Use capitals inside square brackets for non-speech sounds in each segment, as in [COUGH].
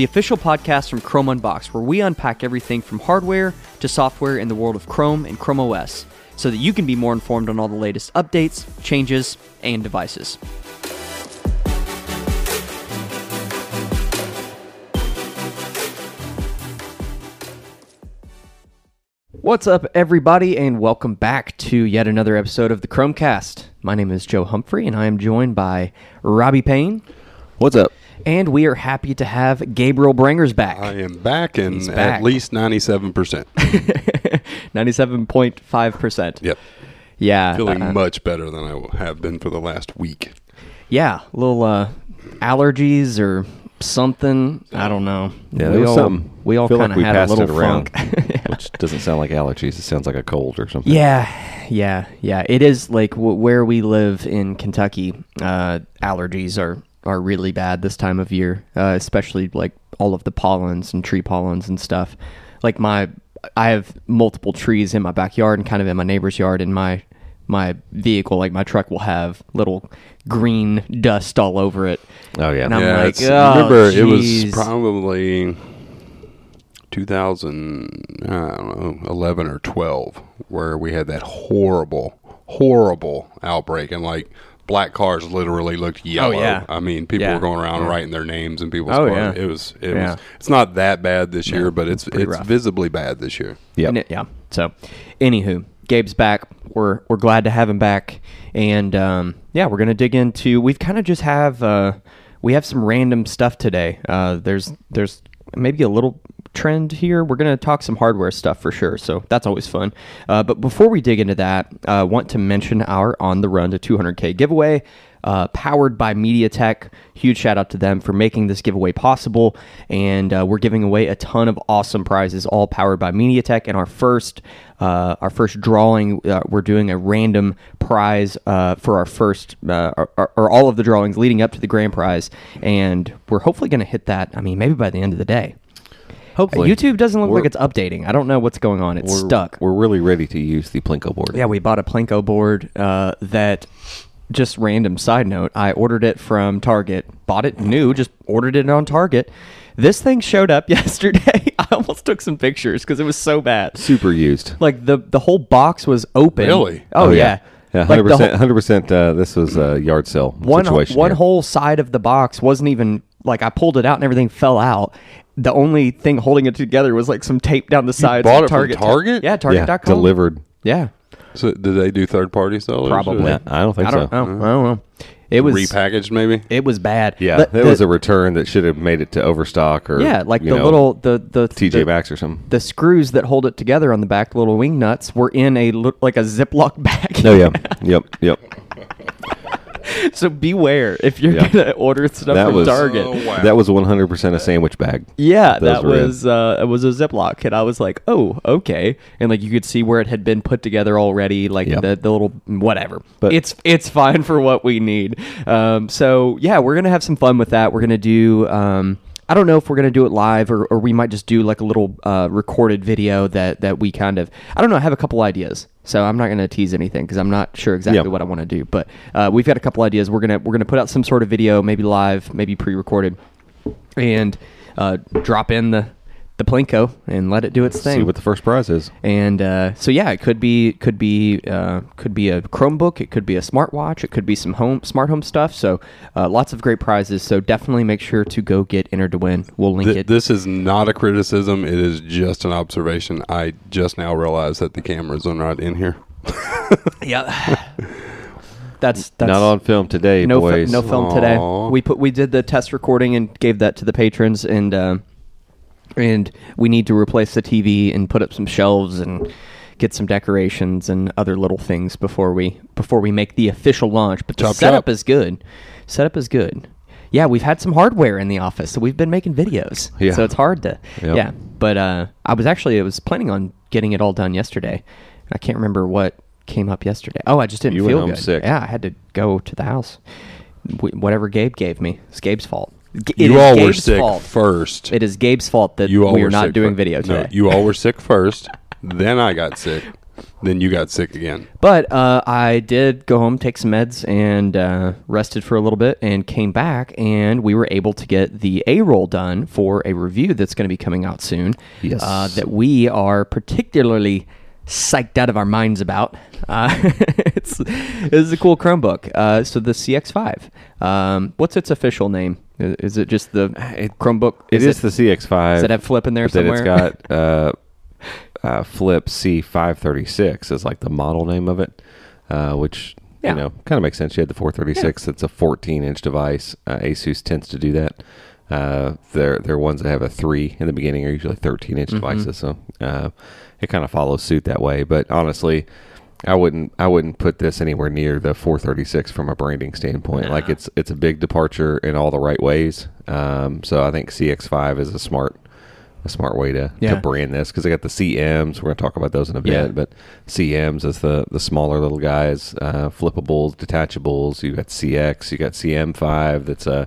the official podcast from Chrome Unboxed, where we unpack everything from hardware to software in the world of Chrome and Chrome OS so that you can be more informed on all the latest updates, changes, and devices. What's up, everybody, and welcome back to yet another episode of the Chrome Cast. My name is Joe Humphrey, and I am joined by Robbie Payne, What's up? And we are happy to have Gabriel Brangers back. I am back and back. at least 97%. 97.5%. [LAUGHS] yep. Yeah. Feeling uh, much better than I have been for the last week. yeah. Little uh, allergies or something. I don't know. Yeah, we all, something. We all kind like of we had a little it around, funk. Yeah. [LAUGHS] which doesn't sound like allergies. It sounds like a cold or something. Yeah, yeah, yeah. It is like w- where we live in Kentucky. Uh, allergies are are really bad this time of year, uh, especially like all of the pollens and tree pollens and stuff. Like my, I have multiple trees in my backyard and kind of in my neighbor's yard. And my my vehicle, like my truck, will have little green dust all over it. Oh yeah. And I'm yeah, like, oh, remember it was probably 2000, I don't know, 11 or 12, where we had that horrible, horrible outbreak. And like, black cars literally looked yellow. Oh, yeah. I mean, people Yeah. were going around Yeah. writing their names and people's Oh, cars. yeah. It was, it Yeah. was, it's not that bad this year, but it's, pretty it's rough. visibly bad this year. Yep. And it- yeah. So, anywho, Gabe's back. We're we're glad to have him back, and um, yeah, we're gonna dig into. We've kind of just have uh, we have some random stuff today. Uh, there's there's maybe a little trend here. We're gonna talk some hardware stuff for sure. So that's always fun. Uh, but before we dig into that, I uh, want to mention our on the run to 200k giveaway uh, powered by MediaTek. Huge shout out to them for making this giveaway possible. And uh, we're giving away a ton of awesome prizes, all powered by MediaTek. And our first, uh, our first drawing, uh, we're doing a random prize uh, for our first, uh, or- or all of the drawings leading up to the grand prize. And we're hopefully going to hit that. I mean, maybe by the end of the day. Hopefully. YouTube doesn't look We're- like it's updating. I don't know what's going on. It's We're, stuck. We're really ready to use the Plinko board. Yeah, we bought a Plinko board uh, that. Just random side note, I ordered it from Target. Bought it new, just ordered it on Target. This thing showed up [LAUGHS] yesterday. [LAUGHS] I almost took some pictures because it was so bad. Super used. Like the the whole box was open. Really? Oh, yeah. Yeah. Like Hundred the percent. Hundred percent. uh, This was a yard sale one situation. one here. whole side of the box wasn't even like I pulled it out and everything fell out. The only thing holding it together was like some tape down the sides. bought of it from Target. Target? Yeah, Yeah. Target.com. Delivered. Yeah, So, did they do third party sellers? probably. Or I don't think I don't so. know. Mm-hmm. I don't know. It was Repackaged, maybe? It was bad. Yeah. The- it was a return that should have made it to Overstock or yeah, like you the know, little the the TJ the, Maxx or something. the screws that hold it together on the back, the little wing nuts, were in a look like a Ziploc bag. Oh yeah. [LAUGHS] yep. Yep. [LAUGHS] so beware if you're Yeah. gonna order stuff That from was- Target. Oh, wow. That was 100% a sandwich bag. Yeah, Those that were in. was uh, it was a Ziploc, and I was like, oh, okay, and like you could see where it had been put together already, like Yep. the, the little whatever. But- it's it's fine for what we need. Um, so yeah, we're gonna have some fun with that. We're gonna do. Um, I don't know if we're gonna do it live or, or we might just do like a little uh, recorded video that that we kind of. I don't know. I have a couple ideas, so I'm not gonna tease anything because I'm not sure exactly Yep. what I want to do. But uh, we've got a couple ideas. We're gonna we're gonna put out some sort of video, maybe live, maybe pre-recorded and uh, drop in the the plinko and let it do its thing. See what the first prize is. and uh, so yeah, it could be could be uh, could be a Chromebook, it could be a smartwatch, it could be some home smart home stuff. So uh, lots of great prizes. So definitely make sure to go get entered to win. We'll link Th- it. this is not a criticism. It is just an observation. I just now realized that the cameras are not in here. [LAUGHS] yeah. That's that's Not on film today, no fi- no film today. We put we did the test recording and gave that to the patrons and uh, and we need to replace the TV and put up some shelves and get some decorations and other little things before we before we make the official launch. But the Chop, setup chop. is good. Setup is good. Yeah, we've had some hardware in the office, so we've been making videos. Yeah. So it's hard to Yep. yeah. But uh, I was actually I was planning on getting it all done yesterday. I can't remember what came up yesterday. Oh, I just didn't You went feel home good. sick. Yeah, I had to go to the house. Wh- whatever Gabe gave me, it's Gabe's fault. It you all were sick fault. first. It is Gabe's fault that you all we were are not doing fir- video No, you all were sick [LAUGHS] first. then I got sick. Then you got sick again. But uh, I did go home, take some meds, and uh, rested for a little bit, and came back, and we were able to get the A roll done for a review that's going to be coming out soon. Yes. Uh, that we are particularly psyched out of our minds about. Uh, [LAUGHS] it's this is a cool Chromebook. Uh, so the CX5. Um, what's its official name? Is it just the [SIGHS] Chromebook? Is It is the CX5. Does it have flip in there somewhere? it's got uh, [LAUGHS] uh, Flip C536 is like the model name of it, uh, which Yeah. you know kind of makes sense. You had the 436. It's a 14 inch device. Uh, Asus tends to do that. Uh, they're they're ones that have a three in the beginning are usually 13 inch devices, so uh, it kind of follows suit that way. But honestly. I wouldn't. I wouldn't put this anywhere near the 436 from a branding standpoint. Like it's it's a big departure in all the right ways. Um, so I think CX5 is a smart a smart way to, Yeah. to brand this because they got the CMs. We're going to talk about those in a bit, Yeah. but CMs is the the smaller little guys, uh, flippables, detachables. You got CX, you got CM5. That's a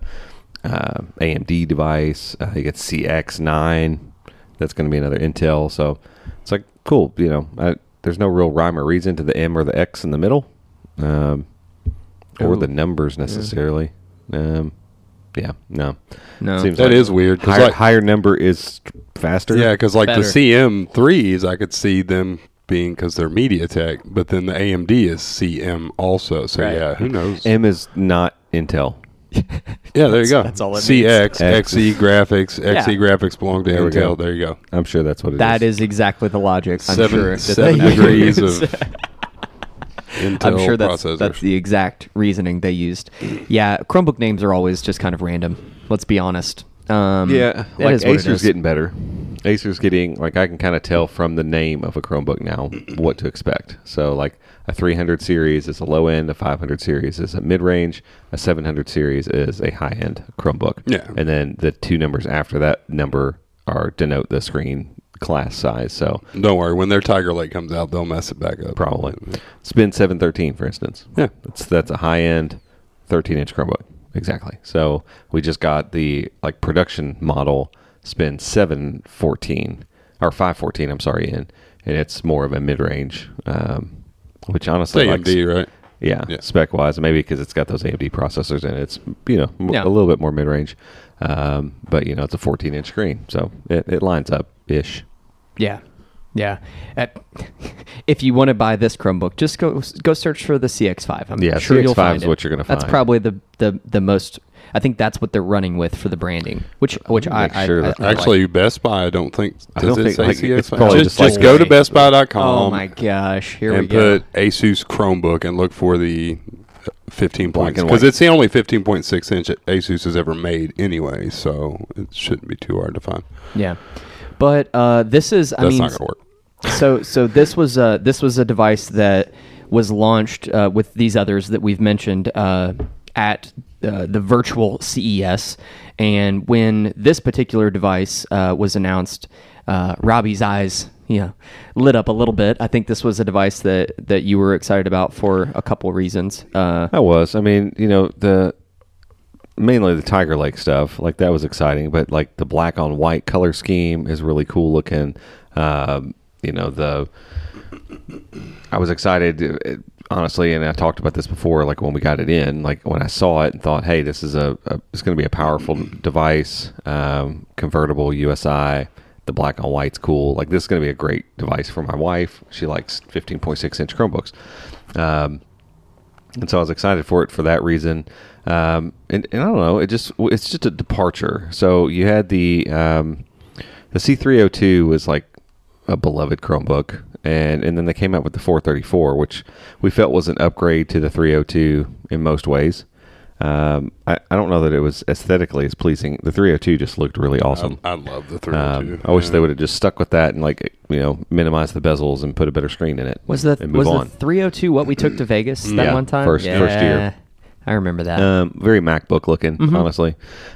uh, AMD device. Uh, you got CX9. That's going to be another Intel. So it's like cool. You know, I, there's no real rhyme or reason to the M or the X in the middle, um, or Ooh. the numbers necessarily. Um, yeah, no. No. Seems That like is weird. 'cause Higher, like- higher number is faster. Yeah, because like Better. the CM3s, I could see them being because they're MediaTek, but then the AMD is CM also. So Right. yeah, who knows? M is not Intel. [LAUGHS] yeah, there you go. that's all it CX, X. XE graphics, Yeah. XE graphics belong to There we Intel. go. There you go. I'm sure that's what it is. That is exactly the logic. I'm seven sure that seven they degrees use. of [LAUGHS] Intel I'm sure that's processors. that's the exact reasoning they used. Yeah, Chromebook names are always just kind of random. Let's be honest. Um, Yeah, it like is what it Acer's is. getting better. Acer's getting like I can kind of tell from the name of a Chromebook now what to expect. So like a 300 series is a low end, a 500 series is a mid range, a 700 series is a high end Chromebook. Yeah. and then the two numbers after that number are denote the screen class size. So Don't worry, when their Tiger Lake comes out, they'll mess it back up. probably spin 713 for instance. Yeah. That's that's a high end 13 inch Chromebook. Exactly. So we just got the like production model spin 714 or 514. I'm sorry, in and it's more of a mid range, um, which It's honestly, like, AMD, right? yeah, Yeah. spec wise, maybe because it's got those AMD processors in it. It's you know m- Yeah. a little bit more mid range, um, but you know it's a 14 inch screen, so it, it lines up ish. Yeah, yeah. At, [LAUGHS] if you want to buy this Chromebook, just go go search for the CX5. I'm Yeah, sure you'll find is it. what you're gonna find. That's probably the, the the most. I think that's what they're running with for the branding, which which I, make I, sure I, that- I like. Actually, Best Buy, I don't think. Does I don't it think, say like, CX5? it's probably just, just like just go to boy. bestbuy.com. oh my gosh, here we and go. put Asus Chromebook and look for the 15 Black points because it's the only 15.6 inch that Asus has ever made anyway, so it shouldn't be too hard to find. Yeah, but uh, this is. I That's mean, not gonna work. so so this was a this was a device that was launched uh, with these others that we've mentioned uh, at uh, the virtual CES, and when this particular device uh, was announced, uh, Robbie's eyes know, lit up a little bit. I think this was a device that that you were excited about for a couple reasons. Uh, I was. I mean, you know, the mainly the Tiger Lake stuff, like that was exciting, but like the black on white color scheme is really cool looking. Um, you know, the I was excited, uh, honestly, and I talked about this before. Like when we got it in, like when I saw it and thought, "Hey, this is a, a it's going to be a powerful device, um, convertible USI." The black on white's cool. Like this is going to be a great device for my wife. She likes 15.6 inch Chromebooks, um, and so I was excited for it for that reason. Um, and, and I don't know, it just it's just a departure. So you had the um, the C302 was like a beloved Chromebook, and and then they came out with the 434, which we felt was an upgrade to the 302 in most ways. Um, I, I don't know that it was aesthetically as pleasing. The 302 just looked really awesome. I, I love the Um, 302. I wish yeah. they would have just stuck with that and like you know minimize the bezels and put a better screen in it. was the and move was on. the 302 what we took to Vegas that Yeah, one time? first- first year. I remember that. Um, very MacBook looking, Mhm. honestly,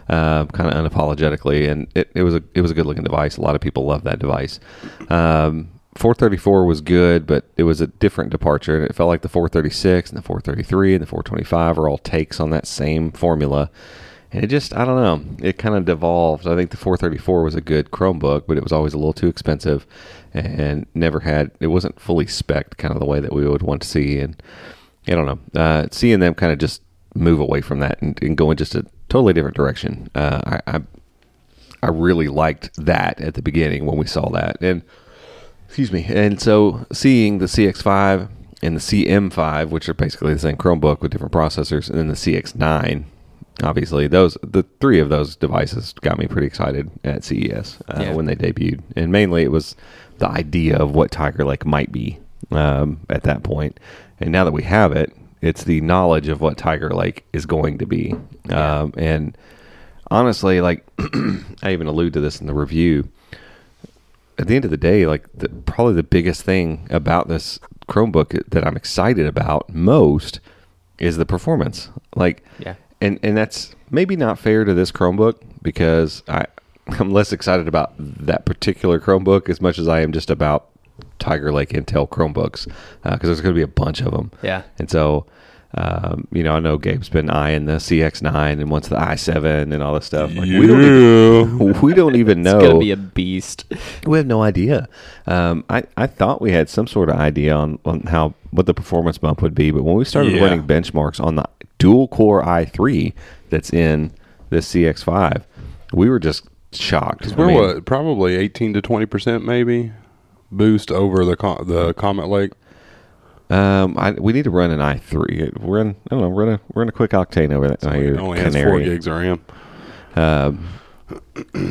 um, kind of unapologetically, and it, it was a it was a good looking device. A lot of people love that device. Um, 434 was good, but it was a different departure, and it felt like the 436 and the 433 and the 425 are all takes on that same formula. And it just, I don't know, it kind of devolved. I think the 434 was a good Chromebook, but it was always a little too expensive and never had, it wasn't fully spec'd kind of the way that we would want to see. And I don't know. Uh, seeing them kind of just move away from that and, and go in just a totally different direction. Uh, I, I I really liked that at the beginning when we saw that, and excuse me. And so seeing the CX5 and the CM5, which are basically the same Chromebook with different processors, and then the CX9. Obviously, those the three of those devices got me pretty excited at CES uh, Yeah. when they debuted, and mainly it was the idea of what Tiger Lake might be um, at that point. And now that we have it, it's the knowledge of what Tiger Lake is going to be. Um, and honestly, like [CLEARS THROAT] I even allude to this in the review. At the end of the day, like the, probably the biggest thing about this Chromebook that I'm excited about most is the performance. Like, Yeah. and and that's maybe not fair to this Chromebook because I [LAUGHS] I'm less excited about that particular Chromebook as much as I am just about Tiger Lake Intel Chromebooks uh, because there's going to be a bunch of them. Yeah. And so, um, you know, I know Gabe's been eyeing the CX9 and wants the i7 and all this stuff. Like, we don't even, [LAUGHS] we don't even know. It's gonna be a beast. we have no idea. Um, I, I thought we had some sort of idea on, on how what the performance bump would be, but when we started Yeah. running benchmarks on the dual core i3 that's in the CX5, we were just shocked. I We're mean, what, probably 18 to 20 percent, maybe boost over the co- the Comet Lake. Um, I, we need to run an i3. We're in, I don't know, run a run a quick octane over that. It here, only has four gigs of RAM. Um,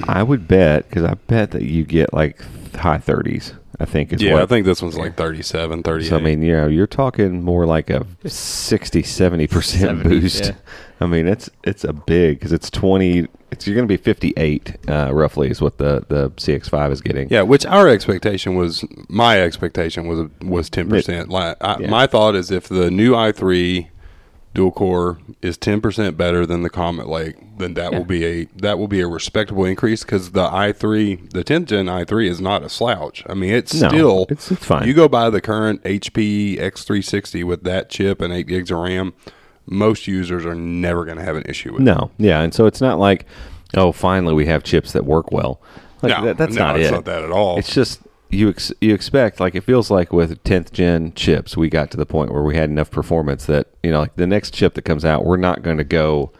I would bet because I bet that you get like high 30s. I think is Yeah, what I think this one's like 37, 38. So I mean, you know, you're talking more like a 60, 70 percent 70, boost. yeah. [LAUGHS] I mean, it's it's a big because it's twenty. It's you're going to be 58 uh, roughly is what the the CX5 is getting. Yeah, which our expectation was, my expectation was was ten percent. Like, I, Yeah. My thought is if the new i3 dual core is ten percent better than the Comet Lake, then that Yeah. will be a that will be a respectable increase because the i3, the 10th gen i3 is not a slouch. I mean, it's No, still it's- it's fine. You go buy the current HP X360 with that chip and eight gigs of RAM. Most users are never going to have an issue with. it. No, yeah, and so it's not like, oh, finally we have chips that work well. Like No, that, that's no, not it's it. not that at all. It's just you ex- you expect like it feels like with 10th gen chips we got to the point where we had enough performance that you know like the next chip that comes out we're not going to go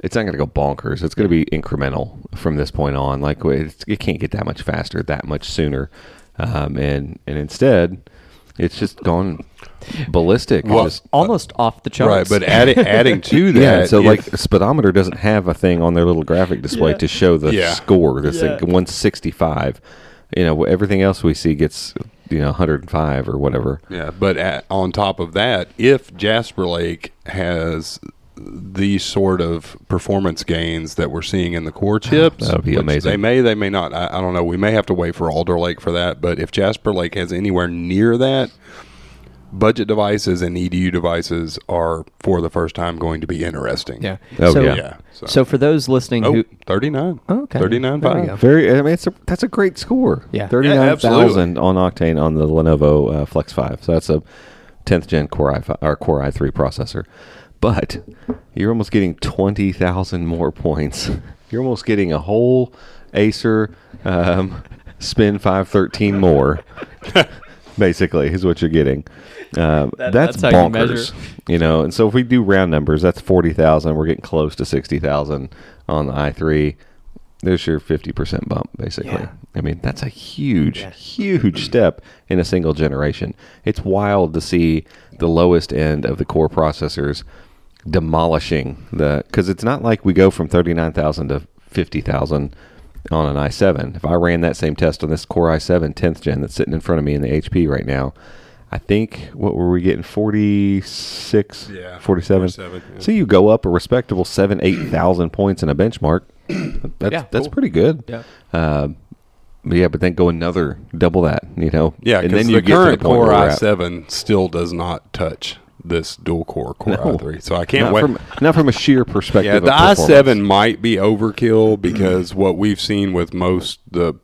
it's not going to go bonkers it's going to be incremental from this point on like it's, it can't get that much faster that much sooner um, and and instead it's just gone ballistic Well, just uh, Almost off the charts. right, but adding adding to [LAUGHS] that, yeah, so if- like speedometer doesn't have a thing on their little graphic display Yeah. to show the Yeah. score. That's Yeah. like 165. You know, everything else we see gets you know 105 or whatever. Yeah, but at, on top of that, if Jasper Lake has these sort of performance gains that we're seeing in the core chips, that would be amazing. They may, they may not. I, I don't know. We may have to wait for Alder Lake for that. But if Jasper Lake has anywhere near that, budget devices and EDU devices are for the first time going to be interesting. Yeah. Oh, so, yeah. Yeah. So, So, for those listening oh, who 39. Oh, okay. 39 five. Very. I mean, it's a, that's a great score. Yeah. thirty Yeah, nine absolutely. thousand on Octane on the Lenovo uh, Flex Five. So that's a tenth gen Core i fi- or Core i three processor. But you're almost getting twenty thousand more points. [LAUGHS] You're almost getting a whole Acer um, Spin five thirteen more. [LAUGHS] basically, is what you're getting. Um, That- that's, that's how you bonkers. You know, and so if we do round numbers, that's forty thousand. We're getting close to sixty thousand on the i three. There's your fifty percent bump, basically. Yeah. I mean, that's a huge, Yeah. huge step in a single generation. It's wild to see the lowest end of the core processors demolishing the because it's not like we go from thirty nine thousand to fifty thousand on an i7. If I ran that same test on this Core i7 10th gen that's sitting in front of me in the HP right now, I think what were we getting 46 Yeah, 47 47, yeah. so you go up a respectable 7 8000 points in a benchmark [CLEARS THROAT] that's Yeah, that's cool. pretty good Yeah. um, but yeah but then go another double that you know Yeah, and because then you the get to current the Core where we're at. i7 still does not touch this dual core Core No. i3. So I can't not wait. from not from a sheer perspective yeah, the performance. i7 might be overkill because what we've seen with most the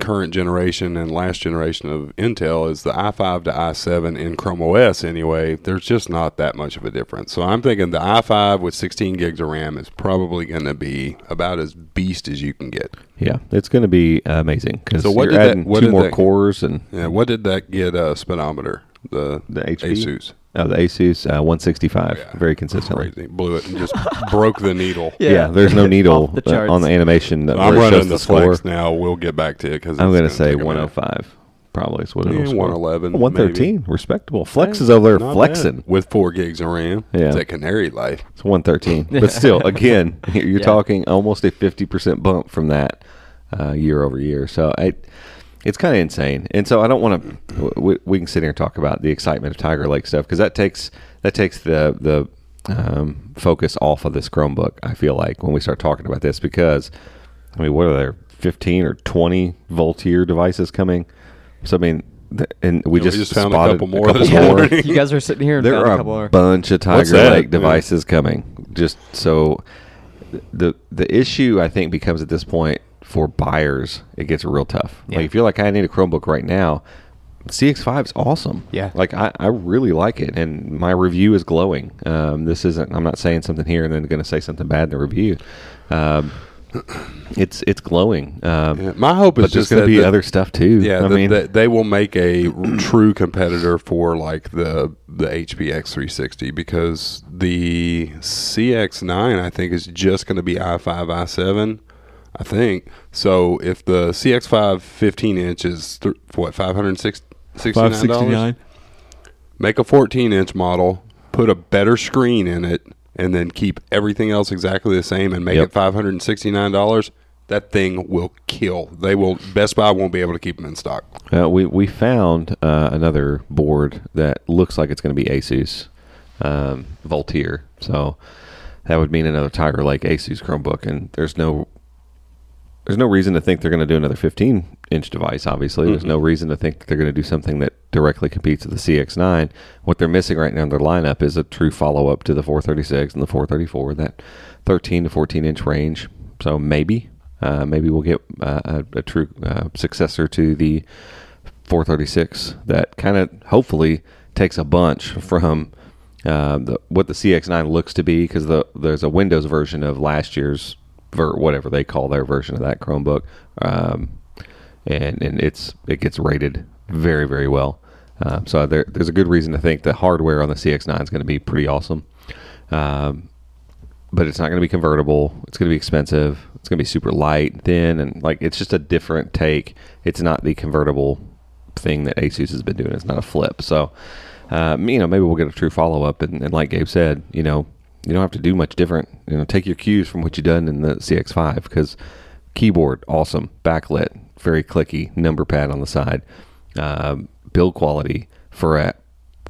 current generation and last generation of Intel is the i5 to i7 in Chrome OS anyway. There's just not that much of a difference. So I'm thinking the i5 with 16 gigs of RAM is probably going to be about as beast as you can get. yeah it's going to be amazing because So what you're did that- what two more that- cores and Yeah, what did that get uh, speedometer? The the HP Asus. Oh the Asus uh, 165 Yeah. very consistently Crazy. Blew it and just broke the needle. [LAUGHS] yeah, there's no [LAUGHS] needle the uh, on the animation that I'm it shows running the, the score flex now. We'll get back to it because I'm going to say 105 probably is what Yeah, it'll score. 111, 113 respectable flex is over there flexing bad. with four gigs of RAM. Yeah. It's a canary life. It's 113. [LAUGHS] But still, again, you're Yeah. talking almost a 50% bump from that uh, year over year. So I, it's kind of insane. And so I don't want to. We, we can sit here and talk about the excitement of Tiger Lake stuff because that takes that takes the the um, focus off of this Chromebook. I feel like when we start talking about this because I mean, what are there? 15 or 20 Volteer devices coming. So I mean, and we Yeah, we just, just found a couple more this Yeah, morning. you guys are sitting here and there found are a couple a more. bunch of Tiger that? Lake Yeah. devices coming. Just so the the issue I think becomes at this point for buyers, it gets real tough. Yeah. Like if you're like I need a Chromebook right now, CX5 is awesome. Yeah. like I, I really like it, and my review is glowing. Um, this isn't. I'm not saying something here and then going to say something bad in the review. Um, it's it's glowing. Um, Yeah, my hope is just going to be the- other stuff too. Yeah, I the- mean, the- they will make a [CLEARS THROAT] true competitor for like the the HP X360 because the CX9 I think is just going to be i5 i7. I think so. If the CX5 15 inch is th- what 569 dollars, make a 14 inch model, put a better screen in it, and then keep everything else exactly the same and make Yep. it $569, that thing will kill. They will Best Buy won't be able to keep them in stock. Uh, we we found uh, another board that looks like it's going to be Asus um, Volteer. So that would mean another Tiger Lake Asus Chromebook, and there's no there's no reason to think they're going to do another 15 inch device. Obviously, there's no reason to think they're going to do something that directly competes with the CX9. What they're missing right now in their lineup is a true follow up to the 436 and the 434, that 13 to 14 inch range. So maybe. Uh, maybe we'll get uh, a, a true uh, successor to the 436 that kind of hopefully takes a bunch from uh, the, what the CX9 looks to be because the, there's a Windows version of last year's ver- whatever they call their version of that Chromebook, um, and and it's it gets rated very very well. Uh, so there, there's a good reason to think the hardware on the CX9 is going to be pretty awesome. Um, but it's not going to be convertible. It's going to be expensive. It's going to be super light, thin, and like it's just a different take. It's not the convertible thing that Asus has been doing. It's not a flip. So, um, you know, maybe we'll get a true follow up. And, and like Gabe said, you know, you don't have to do much different. You know, take your cues from what you've done in the CX5 because keyboard awesome, backlit, very clicky, number pad on the side, um, build quality for a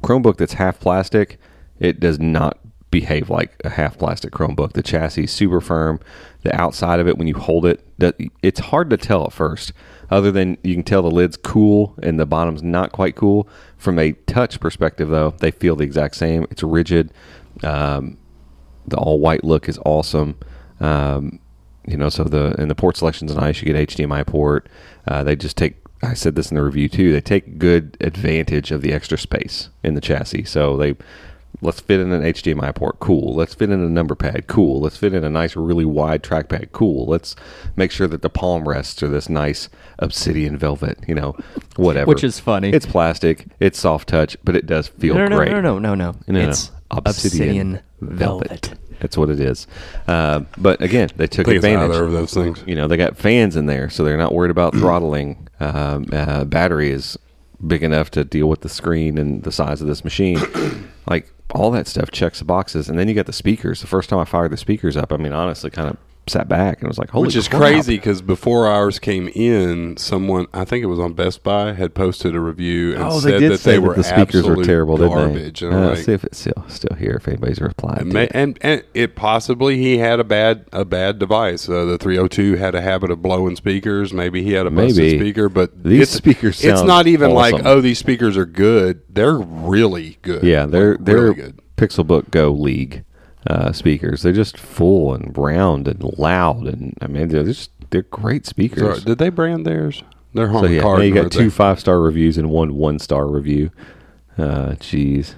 Chromebook that's half plastic. It does not behave like a half plastic Chromebook. The chassis is super firm. The outside of it, when you hold it, that it's hard to tell at first. Other than you can tell the lid's cool and the bottom's not quite cool. From a touch perspective, though, they feel the exact same. It's rigid. Um, the all white look is awesome. Um, you know, so the and the port selection's nice. You get HDMI port. Uh, they just take. I said this in the review too. They take good advantage of the extra space in the chassis. So they let's fit in an HDMI port. Cool. Let's fit in a number pad. Cool. Let's fit in a nice, really wide trackpad. Cool. Let's make sure that the palm rests are this nice obsidian velvet. You know, whatever. Which is funny. It's plastic. It's soft touch, but it does feel no, no, great. no, no, no, no, No, no. It's obsidian, velvet. That's what it is. Uh, but again, they took I think it's advantage. either of those things. You know, they got fans in there, so they're not worried about [CLEARS THROAT] throttling. Um, uh, battery is big enough to deal with the screen and the size of this machine. [CLEARS THROAT] like all that stuff checks the boxes, and then you got the speakers. The first time I fired the speakers up, I mean, honestly, kind of sat back and was like, "Holy!" Which is crap. crazy because before ours came in, someone I think it was on Best Buy had posted a review and Oh, said they that say they that were the speakers were terrible, garbage. didn't they? Uh, like, see if it's still still here. If anybody's replied, and, may, and and it possibly he had a bad a bad device. Uh, the 302 had a habit of blowing speakers. Maybe he had a busted speaker, but These it's, speakers It's not even like oh these speakers are good. They're really good. Yeah, they're Like, they're really good. Pixelbook Go League uh, speakers. They're just full and round and loud, and I mean they're just they're great speakers. Sorry, did they brand theirs? They're home so yeah, card. you got two five star reviews and one one star review. Uh, jeez.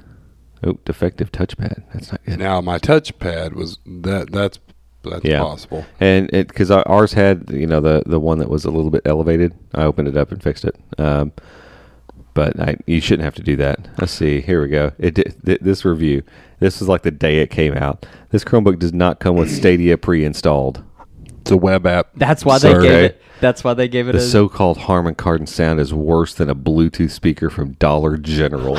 Oh, defective touchpad. That's not good. Now my touchpad was that. That's that's Yeah. possible. And it because ours had you know the the one that was a little bit elevated. I opened it up and fixed it. Um, but I, you shouldn't have to do that. Let's see. Here we go. It did, th- this review. This was like the day it came out. This Chromebook does not come with [CLEARS THROAT] Stadia pre-installed. It's a web app. That's why they gave Okay. it. That's why they gave it The a. so-called Harman Kardon sound is worse than a Bluetooth speaker from Dollar General.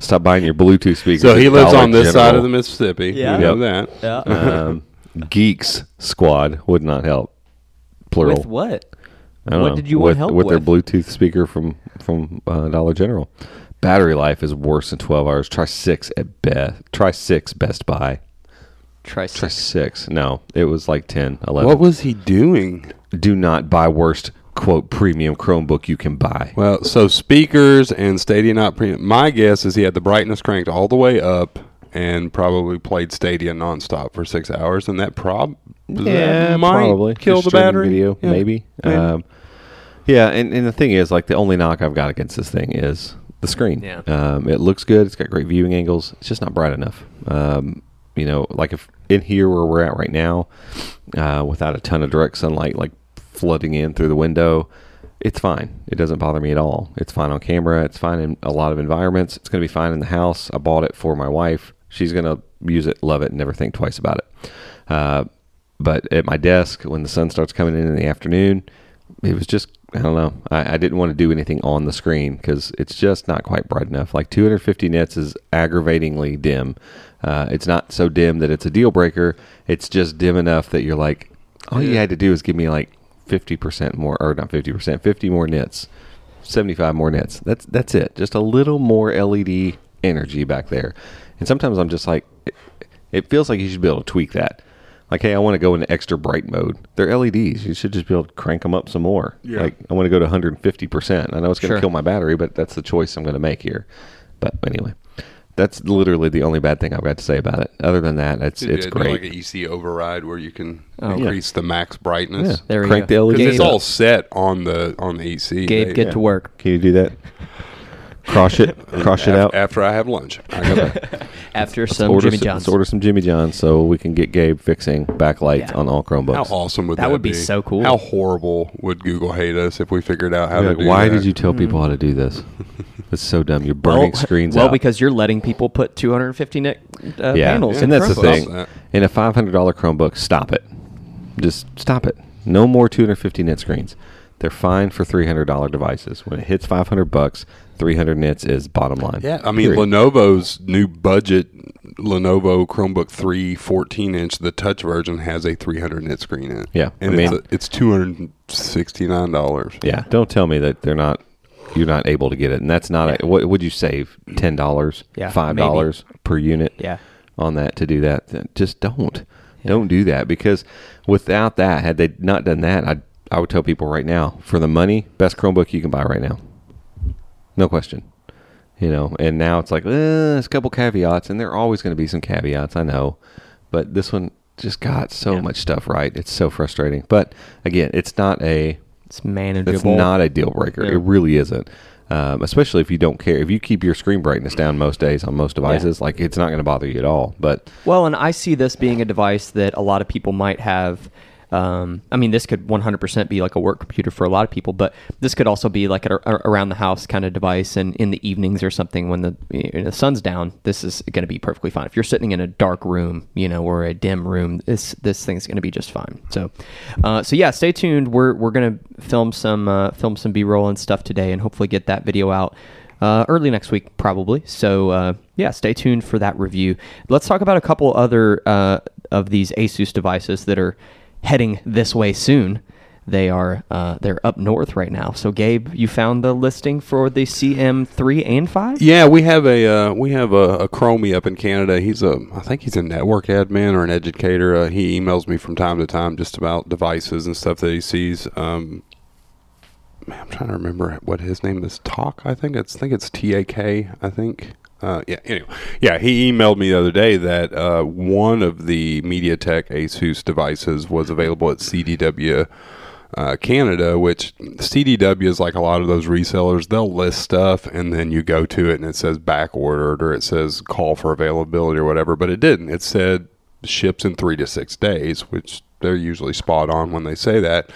Stop buying your Bluetooth speakers. So he lives Dollar on this side of the Mississippi. Yeah. We know Yep. that. yeah. um, Geeks Squad would not help. Plural. with what? I don't What know, did you want with, help with their with? Bluetooth speaker from from uh, Dollar General? Battery life is worse than twelve hours. Try six at best. Try six Best Buy. Try Try six. six. No, it was like 10, 11. What was he doing? Do not buy worst quote premium Chromebook you can buy. Well, so speakers and Stadia not premium. My guess is he had the brightness cranked all the way up and probably played Stadia nonstop for six hours, and that prob that might probably kill Just the battery. Video, Yeah, maybe. maybe. Um, yeah, and, and the thing is, like, the only knock I've got against this thing is the screen. Yeah. Um, it looks good. It's got great viewing angles. It's just not bright enough. Um, you know, like if in here where we're at right now, uh, without a ton of direct sunlight, like flooding in through the window, it's fine. It doesn't bother me at all. It's fine on camera. It's fine in a lot of environments. It's going to be fine in the house. I bought it for my wife. She's going to use it, love it, and never think twice about it. Uh, but at my desk, when the sun starts coming in in the afternoon, it was just I don't know. I, I didn't want to do anything on the screen because it's just not quite bright enough. Like 250 nits is aggravatingly dim. Uh, it's not so dim that it's a deal breaker. It's just dim enough that you're like, all you had to do is give me like 50% more, or not 50%, 50 more nits, 75 more nits. That's that's it. Just a little more LED energy back there. And sometimes I'm just like, it, it feels like you should be able to tweak that. Like, hey, I want to go into extra bright mode. They're LEDs. You should just be able to crank them up some more. Yeah. Like, I want to go to 150%. I know it's going to Sure. kill my battery, but that's the choice I'm going to make here. But anyway, that's literally the only bad thing I've got to say about it. Other than that, it's it's Yeah, great. Like an EC override where you can Oh. increase the max brightness. yeah. brightness. There we Crank go. the LED. Because it's all set on the on the EC. Gabe, They- get yeah. to work. Can you do that? Cross it, [LAUGHS] cross it af- out. after I have lunch. I gotta, [LAUGHS] After some order Jimmy some, John's. let's order some Jimmy John's so we can get Gabe fixing backlight Yeah. on all Chromebooks. how awesome would That that, would be so cool. How horrible would Google hate us if we figured out how You're to like, do why that? did you tell people how to do this? [LAUGHS] It's so dumb. You're burning screens well, out. because you're letting people put 250 nit uh, yeah, panels. and in that's the Chromebooks. thing. That. In a five hundred dollar Chromebook, stop it. Just stop it. No more two hundred fifty nit screens. They're fine for three hundred dollar devices. When it hits five hundred bucks, three hundred nits is bottom line. Yeah, I mean Period. Lenovo's new budget Lenovo Chromebook 3 14 inch, the touch version has a 300 nit screen in it. Yeah, and I it's, mean- a, it's 269 dollars. Yeah, don't tell me that they're not you're not able to get it, and that's not. A, what would you save? Ten dollars, Yeah, five dollars per unit, Yeah. on that to do that. Then Just don't, don't do that because without that, had they not done that, I I would tell people right now for the money, best Chromebook you can buy right now, no question. You know, and now it's like, eh, there's a couple caveats, and there are always going to be some caveats. I know, but this one just got so Yeah. much stuff right. It's so frustrating. But again, it's not a It's manageable. it's not a deal breaker. Yeah. It really isn't. Um, especially if you don't care. If you keep your screen brightness down most days on most devices, like it's not going to bother you at all. But Well, and I see this being a device that a lot of people might have. Um, I mean, this could 100% be like a work computer for a lot of people, but this could also be like a, a around the house kind of device. And in the evenings or something, when the you know, the sun's down, this is going to be perfectly fine. If you're sitting in a dark room, you know, or a dim room, this this thing's going to be just fine. So, uh, so yeah, stay tuned. We're we're going to film some uh, film some B-roll and stuff today, and hopefully get that video out uh, early next week, probably. So uh, yeah, stay tuned for that review. Let's talk about a couple other uh, of these Asus devices that are heading this way soon. They are uh, they're up north right now. So Gabe, you found the listing for the CM3 and 5? Yeah, we have a uh, we have a, a Chromie up in Canada. He's a I think he's a network admin or an educator. Uh, he emails me from time to time just about devices and stuff that he sees. Um, I'm trying to remember what his name is. Talk, I think it's I think it's T A K. I think. Uh, yeah. Anyway, yeah, he emailed me the other day that uh, one of the MediaTek ASUS devices was available at CDW uh, Canada, which CDW is like a lot of those resellers. They'll list stuff and then you go to it and it says back ordered or it says call for availability or whatever, but it didn't. It said ships in three to six days, which they're usually spot on when they say that.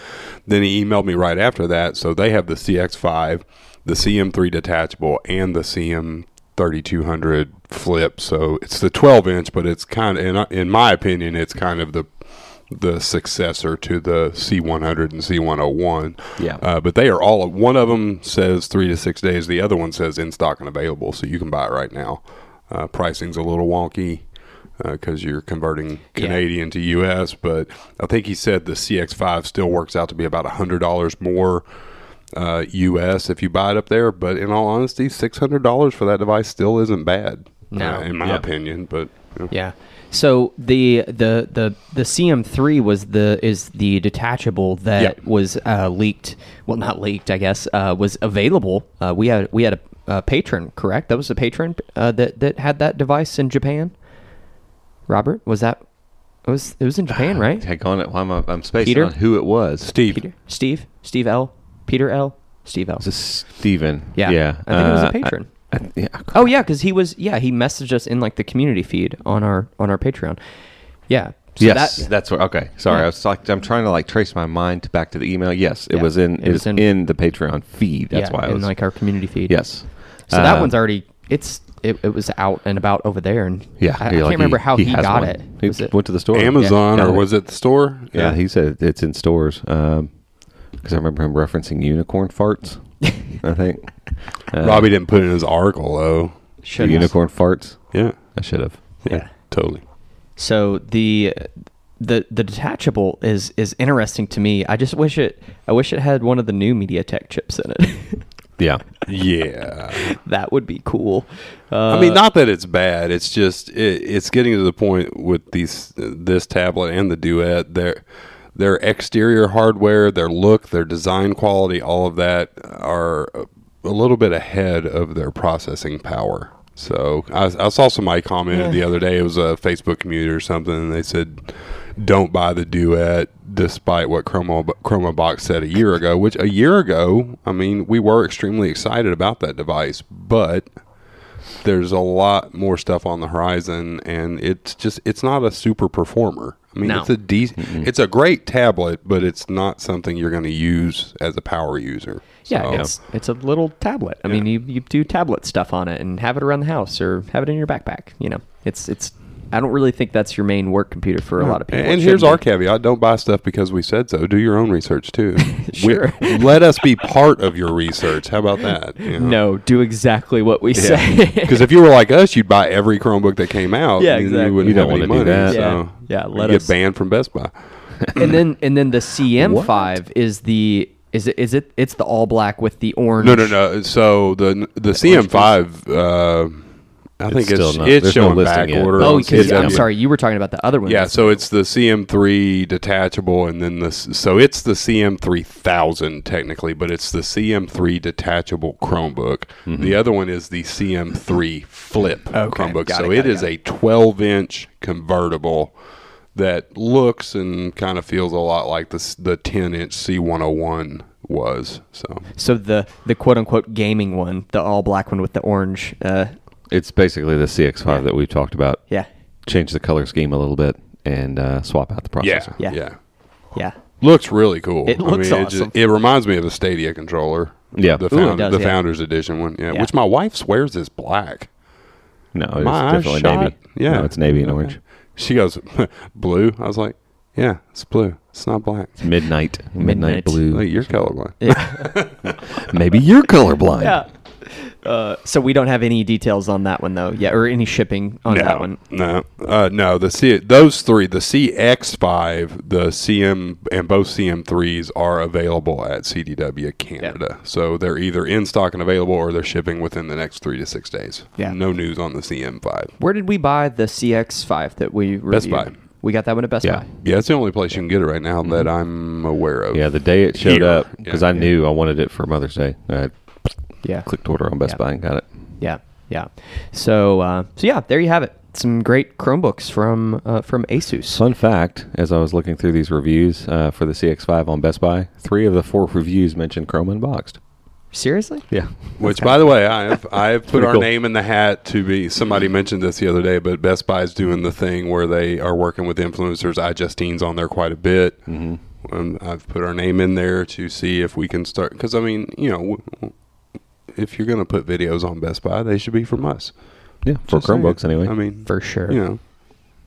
Then he emailed me right after that. So they have the CX5, the CM3 detachable, and the CM 3200 flip. So it's the 12 inch, but it's kind of, in, in my opinion, it's kind of the the successor to the C100 and C101. Yeah. Uh, but they are all, one of them says three to six days, the other one says in stock and available. So you can buy it right now. Uh, pricing's a little wonky because you're converting Canadian to US, but I think he said the CX5 still works out to be about $100 more uh, US if you buy it up there. But in all honesty, $600 for that device still isn't bad, No. uh, in my Yeah. opinion. But you know. Yeah. So the the the the CM3 was the is the detachable that Yeah. was uh, leaked. Well, not leaked, I guess. Uh, was available. Uh, we had we had a, a patron, correct? That was a patron uh, that that had that device in Japan. Robert, was that? It was it was in Japan, right? Heck on it. Why am I, I'm spacing Peter? on who it was. Steve. Peter, Steve, Steve L, Peter L, Steve L. Is Steven? Yeah. Yeah. I think it was a Uh, patron. I- I- yeah. Oh yeah, because he was yeah he messaged us in like the community feed on our on our Patreon. Yeah. So yes, that- that's what. Okay, sorry. Yeah. I was like, I'm trying to like trace my mind back to the email. Yes, it Yeah, was in. it It, was was in- in, the Patreon feed. That's yeah, why I was. in was like our community feed. Yes. So that Uh, one's already it's it, it was out and about over there, and Yeah, I, I yeah, can't like remember how he, has got one. it. He Was it- went to the store. Amazon Yeah. or was it the store? Yeah, he said it's in stores. Um, because I remember him referencing unicorn farts. I [LAUGHS] think. Uh, Robbie didn't put it in his article though. the Should unicorn farts. Yeah, I should have. yeah, totally. So the the the detachable is is interesting to me. I just wish it I wish it had one of the new MediaTek chips in it. [LAUGHS] Yeah. Yeah, [LAUGHS] that would be cool. Uh, I mean, not that it's bad. It's just it, it's getting to the point with these this tablet and the Duet. Their their exterior hardware, their look, their design quality, all of that are a little bit ahead of their processing power. So I, I saw somebody commented the other day. It was a Facebook community or something, and they said, "Don't buy the Duet." Despite what Chroma Chroma Box said a year ago, which a year ago, I mean, we were extremely excited about that device, but there's a lot more stuff on the horizon and it's just it's not a super performer i mean No. it's a decent it's a great tablet but it's not something you're going to use as a power user yeah, So- it's it's a little tablet. I mean, you you do tablet stuff on it and have it around the house or have it in your backpack. You know, it's it's. I don't really think that's your main work computer for a lot of people. and It here's shouldn't our caveat don't buy stuff because we said so do your own research too [LAUGHS] Sure. We- [LAUGHS] let us be part of your research how about that [LAUGHS] No, do exactly what we say. because if you were like us you'd buy every chromebook that came out Yeah, exactly. you wouldn't You don't have any wanna do money that. so Yeah, yeah, you'd let get banned from best buy [COUGHS] and then and then the CM5 is the Is it? Is it? It's the all black with the orange. No, no, no. So the the CM5, uh, I think still it's not- it's there's no showing back yet. order. Oh, on because I'm CW. sorry, you were talking about the other one. Yeah, so it's the CM3 detachable, and then the so it's the CM3000 technically, but it's the CM3 detachable Chromebook. Mm-hmm. The other one is the CM3 Flip Okay, Chromebook. so it, it it, is got a 12 inch convertible that looks and kind of feels a lot like the the 10 inch C101 was. So So the the quote unquote gaming one, the all black one with the orange. Uh, It's basically the CX5 that we've talked about. yeah, Change the color scheme a little bit and uh, swap out the processor. Yeah. yeah. yeah. Looks really cool. It looks I mean, awesome. It, it reminds me of a Stadia controller. Yeah. the, Ooh, does, the yeah. Founders Edition one. Yeah, Yeah. which my wife swears is black. No, it's My eyes definitely shot. navy. Yeah, No, it's navy and Okay. orange. She goes [LAUGHS] blue. I was like, yeah, it's blue. It's not black. It's midnight. Midnight. Midnight blue. Like, you're colorblind. [LAUGHS] Maybe you're colorblind. Yeah. Uh, so we don't have any details on that one though, yeah, or any shipping on no, that one. no, uh, no. The C, those three, the CX5, the CM, and both CM3s are available at CDW Canada. So they're either in stock and available, or they're shipping within the next three to six days. Yeah. No news on the CM5. Where did we buy the CX5 that we reviewed? Best Buy. We got that one at Best Yeah. Buy. Yeah, it's the only place you can get it right now that I'm aware of. Yeah, the day it showed Here. up, because Yeah. I knew I wanted it for Mother's Day. I Yeah. clicked order on Best Yeah. Buy and got it. Yeah, yeah. So, uh, so yeah, there you have it. Some great Chromebooks from uh, from Asus. Fun fact: as I was looking through these reviews uh, for the CX5 on Best Buy, three of the four reviews mentioned Chrome Unboxed. Seriously? Yeah, [LAUGHS] Which, by the way, I have I have put our cool. name in the hat to be. Somebody mentioned this the other day, but Best Buy is doing the thing where they are working with influencers, iJustines on there quite a bit. Mm-hmm. And I've put our name in there to see if we can start. Because I mean, you know, w- w- if you're going to put videos on Best Buy, they should be from us. yeah, for Just saying. Chromebooks anyway. I mean, For sure. you know,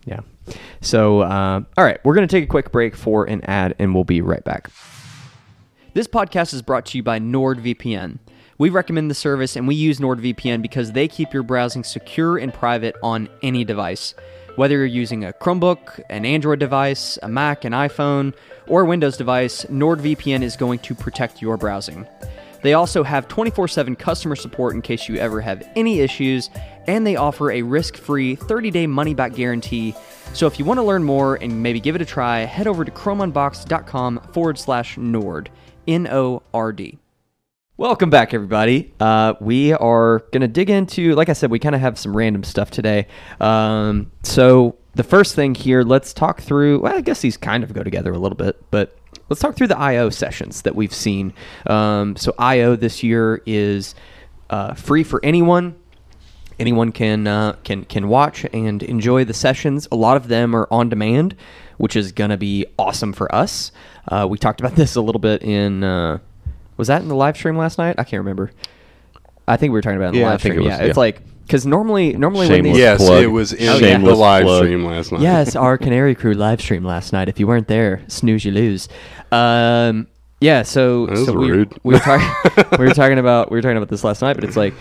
Yeah. So, uh, all right, we're going to take a quick break for an ad, and we'll be right back. This podcast is brought to you by NordVPN. We recommend the service, and we use NordVPN because they keep your browsing secure and private on any device. Whether you're using a Chromebook, an Android device, a Mac, an iPhone, or a Windows device, NordVPN is going to protect your browsing. They also have 24 7 customer support in case you ever have any issues, and they offer a risk free 30 day money back guarantee. So if you want to learn more and maybe give it a try, head over to chromeunboxed.com forward slash Nord. N O R D. Welcome back, everybody. Uh, we are going to dig into, like I said, we kind of have some random stuff today. Um, so, the first thing here, let's talk through, well, I guess these kind of go together a little bit, but let's talk through the I.O. sessions that we've seen. Um, so, I.O. this year is uh, free for anyone anyone can uh, can can watch and enjoy the sessions. A lot of them are on demand, which is gonna be awesome for us. Uh, we talked about [LAUGHS] this a little bit in uh, was that in the live stream last night? I can't remember. I think we were talking about it in the Yeah, I live think stream. it was- yeah, it's like because normally normally when these yes, plug. it was in Oh, the Shameless live plug. stream last night. Yes, our [LAUGHS] Canary Crew live stream last night. If you weren't there, snooze you lose. Um, yeah, so That so we, rude. we were talking [LAUGHS] we were talking about we were talking about this last night, but it's like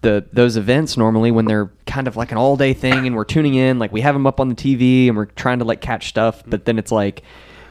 the those events normally when they're kind of like an all day thing and we're tuning in, like we have them up on the TV and we're trying to like catch stuff, but then it's like.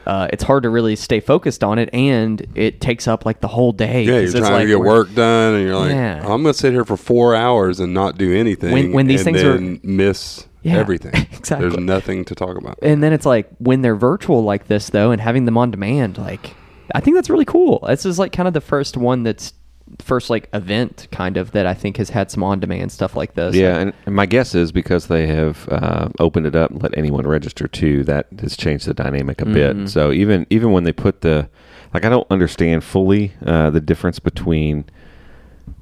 Uh, it's hard to really stay focused on it, and it takes up like the whole day. Yeah, you're trying like to get work done, and you're like, Yeah. I'm going to sit here for four hours and not do anything. When- when these and things are- miss Yeah, [LAUGHS] everything. exactly. There's nothing to talk about. And then it's like when they're virtual like this though, and having them on demand, like I think that's really cool. This is like kind of the first one that's first like event kind of that I think has had some on demand stuff like this. Yeah, and, and my guess is because they have uh, opened it up and let anyone register too, that has changed the dynamic a Mm-hmm. bit. So even even when they put the like, I don't understand fully uh, the difference between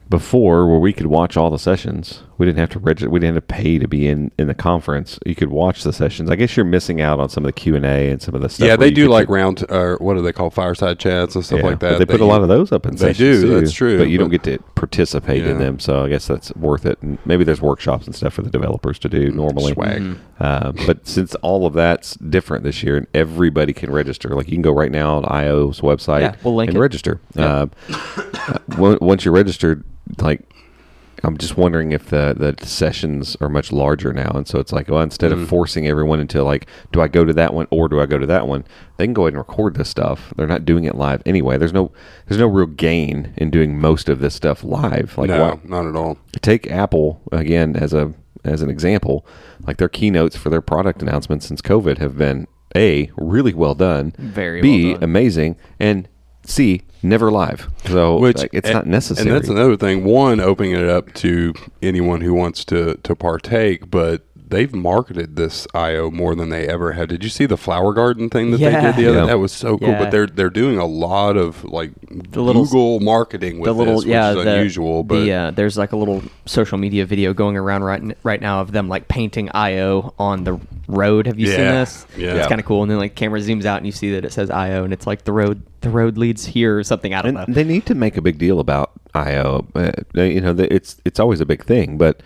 before where we could watch all the sessions. We didn't have to register. We didn't have to pay to be in in the conference. You could watch the sessions. I guess you're missing out on some of the Q and A and some of the stuff. yeah, they do could- like round, or what do they call fireside chats and stuff yeah, like that. They put a lot of those up in They sessions do, too, that's true, But you don't get to participate in them, so I guess that's worth it. And maybe there's workshops and stuff for the developers to do normally. swag. Mm-hmm. Uh, but since all of that's different this year, and everybody can register, like you can go right now on IO's website Yeah, we'll link and it. register. Uh, [COUGHS] uh, once you're registered, like I'm just wondering if the the sessions are much larger now, and so it's like, well, instead Mm. of forcing everyone into like, do I go to that one or do I go to that one? They can go ahead and record this stuff. They're not doing it live anyway. There's no there's no real gain in doing most of this stuff live. Like, no, why- not at all. take Apple again as a as an example. Like their keynotes for their product announcements since COVID have been a really well done, Very b well done. amazing, and c never live. So like, it's and- not necessary. And that's another thing. One, opening it up to anyone who wants to to partake, but they've marketed this IO more than they ever had. Did you see the flower garden thing that they did the other? Yeah. That was so cool. Yeah. But they're they're doing a lot of like The little- Google marketing with the little this, which yeah is the, unusual. But the, uh, there's like a little social media video going around right right now of them like painting IO on the road. Have you seen this? Yeah. It's kind of cool. And then like camera zooms out and you see that it says IO and it's like the road the road leads here or something. I don't and know. they need to make a big deal about I/O. Uh, you know, the- it's it's always a big thing, but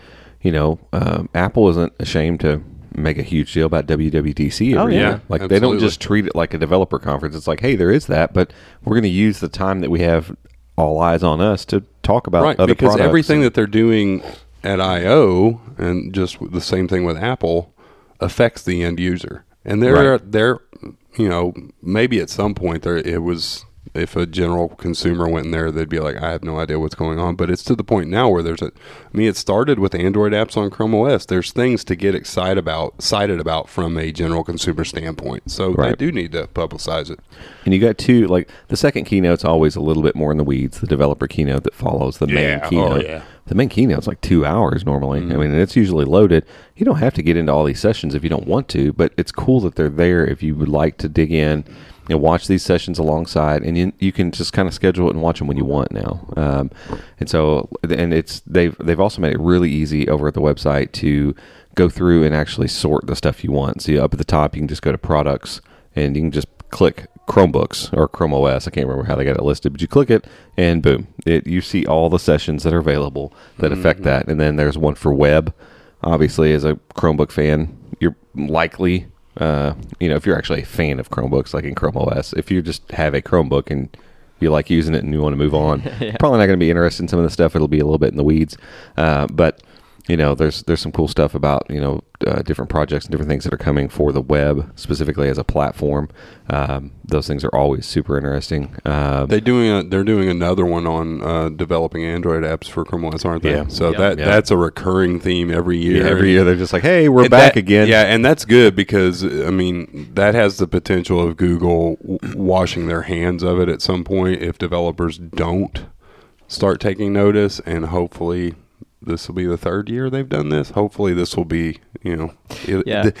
you know, um, Apple isn't ashamed to make a huge deal about WWDC every Oh, yeah. year. Like they don't just treat it like a developer conference. It's like, hey, there is that, but we're going to use the time that we have all eyes on us to talk about right other because products. everything that they're doing at I/O and just the same thing with Apple affects the end user, and they're Right. they're you know maybe at some point there it was if a general consumer went in there they'd be like I have no idea what's going on, but it's to the point now where there's a I mean it started with Android apps on Chrome OS. There's things to get excited about excited about from a general consumer standpoint, so they do need to publicize it. And you got two like the second keynote's always a little bit more in the weeds. The developer keynote that follows the main Yeah. Oh, keynote. yeah. The main keynote's like two hours normally. I mm-hmm. mean, it's usually loaded. You don't have to get into all these sessions if you don't want to, but it's cool that they're there if you would like to dig in and watch these sessions alongside, and you, you can just kind of schedule it and watch them when you want now. Um, and so, and it's they've they've also made it really easy over at the website to go through and actually sort the stuff you want. So up at the top, you can just go to products and you can just click Chromebooks or Chrome OS. I can't remember how they got it listed, but you click it and boom, it you see all the sessions that are available that affect that. And then there's one for web. Obviously, as a Chromebook fan, you're likely, uh, you know, if you're actually a fan of Chromebooks, like in Chrome OS, if you just have a Chromebook and you like using it and you want to move on, [LAUGHS] probably not going to be interested in some of the stuff. It'll be a little bit in the weeds, uh, but you know, there's there's some cool stuff about you know uh, different projects and different things that are coming for the web specifically as a platform. Um, those things are always super interesting. Uh, They doing a, they're doing another one on uh, developing Android apps for Chrome OS, aren't they? Yeah. So Yeah. that Yeah. that's a recurring theme every year. yeah, every year they're just like, hey, we're And back that- again. Yeah, and that's good because I mean that has the potential of Google w- washing their hands of it at some point if developers don't start taking notice, and hopefully this will be the third year they've done this. Hopefully this will be you know it, Yeah. the,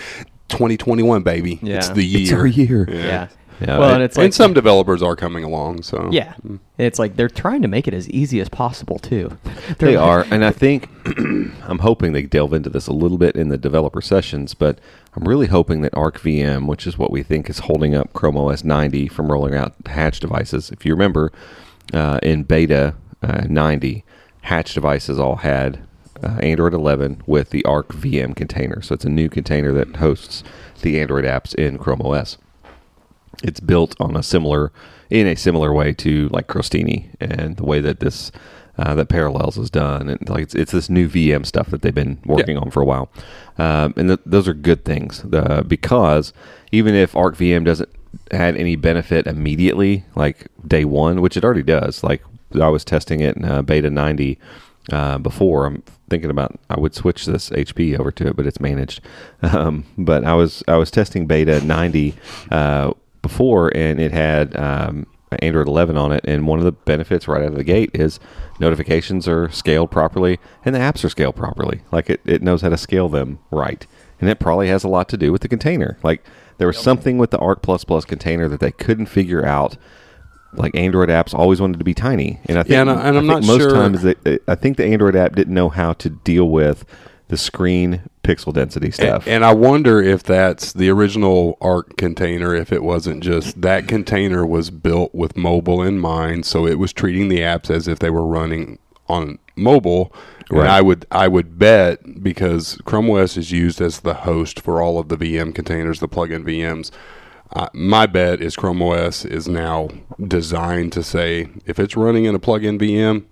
2021 baby. Yeah. It's the year. It's our year. yeah. Yeah, well, it- and it's like and some developers are coming along. So yeah, it's like they're trying to make it as easy as possible too. [LAUGHS] They're like- are, and I think [CLEARS THROAT] I'm hoping they delve into this a little bit in the developer sessions. But I'm really hoping that ArcVM, which is what we think is holding up Chrome OS 90 from rolling out Hatch devices. If you remember, uh, in beta uh, 90, Hatch devices all had uh, Android 11 with the Arc VM container. So it's a new container that hosts the Android apps in Chrome OS it's built on a similar in a similar way to like Crostini and the way that this uh, that Parallels is done. And like it's, it's this new VM stuff that they've been working on for a while. Um, and th- those are good things uh, because even if Arc VM doesn't add any benefit immediately like day one which it already does like I was testing it in uh, beta 90 uh, before. I'm thinking about I would switch this HP over to it, but it's managed. [LAUGHS] Um, but I was I was testing beta 90 uh, before, and it had um, Android 11 on it. And one of the benefits right out of the gate is notifications are scaled properly, and the apps are scaled properly. Like it, it knows how to scale them right, and it probably has a lot to do with the container. Like there was something with the Arc Plus Plus container that they couldn't figure out like Android apps always wanted to be tiny, and I think, Yeah, and I- think not most sure- times that I think the Android app didn't know how to deal with the screen pixel density stuff. And, and I wonder if that's the original ARC container, if it wasn't just that container was built with mobile in mind, so it was treating the apps as if they were running on mobile. And I would I would bet because Chrome OS is used as the host for all of the VM containers, the plugin VMs. Uh, my bet is Chrome OS is now designed to say if it's running in a plugin VM,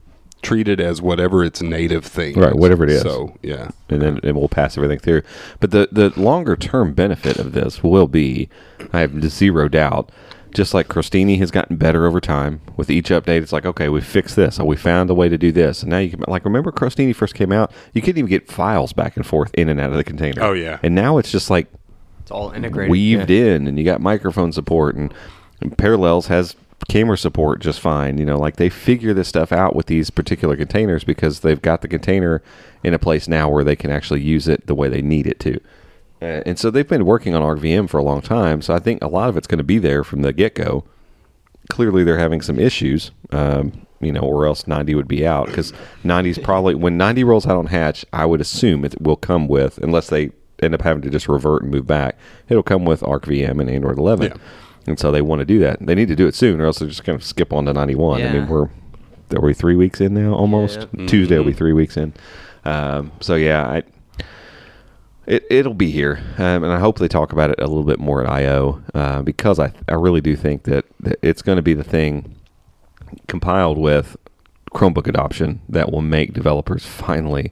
treat it as whatever its native thing Right, whatever it is. So yeah, and then and we'll pass everything through. But the the longer term benefit of this will be, I have zero doubt. Just like Crostini has gotten better over time with each update, it's like okay, we fixed this, or we found a way to do this, and now you can like remember Crostini first came out, you couldn't even get files back and forth in and out of the container. Oh, yeah. and now it's just like It's all integrated. weaved yeah. in, and you got microphone support, and, and Parallels has camera support just fine. You know, like they figure this stuff out with these particular containers because they've got the container in a place now where they can actually use it the way they need it to. Uh, and so they've been working on ArcVM for a long time. So I think a lot of it's going to be there from the get go. Clearly, they're having some issues, um, you know, or else 90 would be out because 90's probably when 90 rolls out on Hatch, I would assume it will come with, unless they end up having to just revert and move back, it'll come with ArcVM and Android 11. Yeah. And so they want to do that. They need to do it soon, or else they're just going to skip on to 91. I mean, we're are we three weeks in now almost? Yeah. Tuesday will be three weeks in. Um, so yeah, I, it it'll be here, um, and I hope they talk about it a little bit more at I/O uh, because I I really do think that, that it's going to be the thing compiled with Chromebook adoption that will make developers finally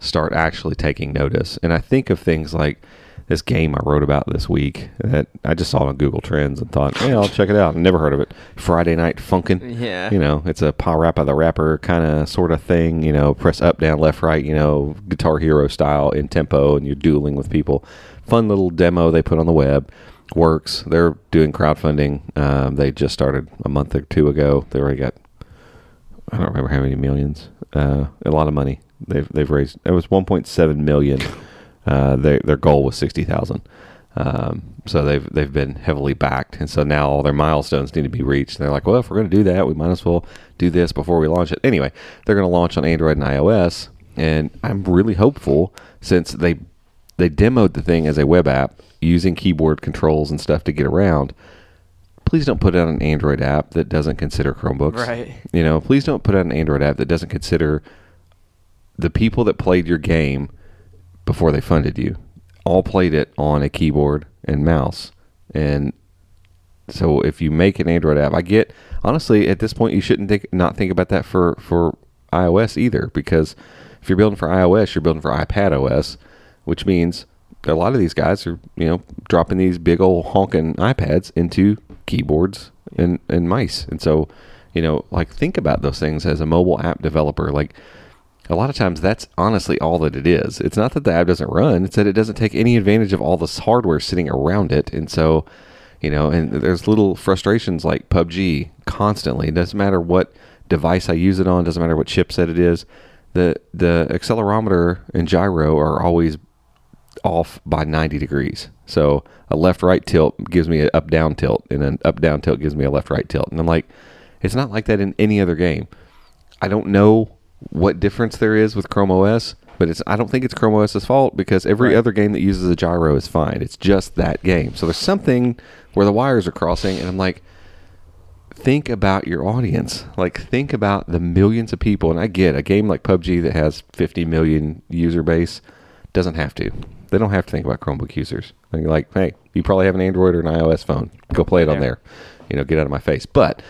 start actually taking notice. And I think of things like this game I wrote about this week that I just saw on Google Trends and thought, yeah, I'll check it out. Never heard of it. Friday Night Funkin'. Yeah. You know, it's a PaRappa the Rapper kind of sort of thing. You know, press up, down, left, right, you know, Guitar Hero style in tempo, and you're dueling with people. Fun little demo they put on the web. Works. They're doing crowdfunding. Um, they just started a month or two ago. They already got I don't remember how many millions. Uh, a lot of money. They've they've raised. It was 1.7 million. Uh, their their goal was 60,000. Um, so they've they've been heavily backed, and so now all their milestones need to be reached. And they're like, well, if we're going to do that, we might as well do this before we launch it. Anyway, they're going to launch on Android and iOS, and I'm really hopeful since they they demoed the thing as a web app using keyboard controls and stuff to get around. Please don't put out an Android app that doesn't consider Chromebooks. Right. You know, please don't put out an Android app that doesn't consider the people that played your game before they funded you all played it on a keyboard and mouse. And so if you make an Android app, I get honestly at this point you shouldn't think not think about that for for iOS either because if you're building for iOS, you're building for iPad OS, which means a lot of these guys are, you know, dropping these big old honking iPads into keyboards and, and mice. And so, you know, like think about those things as a mobile app developer. Like a lot of times that's honestly all that it is. It's not that the app doesn't run, it's that it doesn't take any advantage of all this hardware sitting around it. And so, you know, and there's little frustrations like PUBG constantly. It doesn't matter what device I use it on, doesn't matter what chipset it is. The the accelerometer and gyro are always off by 90 degrees. So a left right tilt gives me an up down tilt, and an up down tilt gives me a left right tilt. And I'm like, it's not like that in any other game. I don't know what difference there is with Chrome OS, but it's I don't think it's Chrome OS's fault because every Right. other game that uses a gyro is fine. It's just that game. So there's something where the wires are crossing, and I'm like, think about your audience. Like think about the millions of people. And I get a game like PUBG that has 50 million user base doesn't have to. They don't have to think about Chromebook users. They're like, hey, you probably have an Android or an iOS phone. Go play it on There. there. You know, get out of my face. But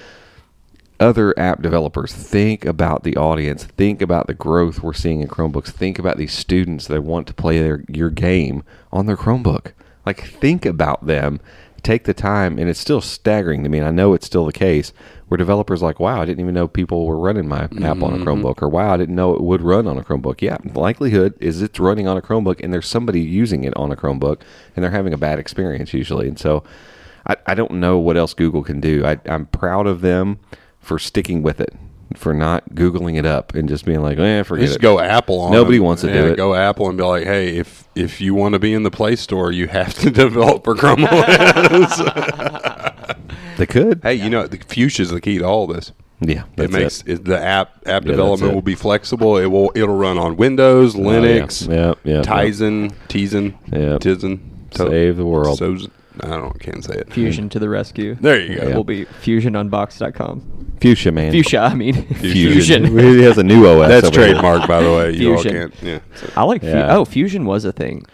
other app developers think about the audience think about the growth we're seeing in chromebooks think about these students that want to play their your game on their chromebook. Like think about them. Take the time and it's still staggering to me and i know it's still the case where developers are like wow i didn't even know people were running my app on a mm-hmm. chromebook or wow i didn't know it would run on a chromebook. Yeah the likelihood is it's running on a chromebook and there's somebody using it on a chromebook and they're having a bad experience usually and so I, I don't know what else Google can do. I, I'm proud of them for sticking with it, for not Googling it up and just being like, eh, forget Just it. go Apple on. Nobody them. wants to do it. Go Apple and be like, hey, if if you want to be in the Play Store, you have to [LAUGHS] develop for Chrome OS. [LAUGHS] They could. hey, you know, the Fuchsia is the key to all this. Yeah, It makes it. the app app that's development will be flexible. It will it'll run on Windows, Oh, yeah. Linux, Yeah, yeah, Tizen, Tizen, Yeah. Tizen. Save the world. So, I don't can't say it. Fusion to the rescue. There you go. It will be fusionunbox.com. Fuchsia, man. Fuchsia, I mean. [LAUGHS] Fusion. Fusion. [LAUGHS] he has a new OS. That's over here. trademark, by the way. You all Fusion. can't. Yeah. So- I like. Fu- Yeah. oh, Fusion was a thing.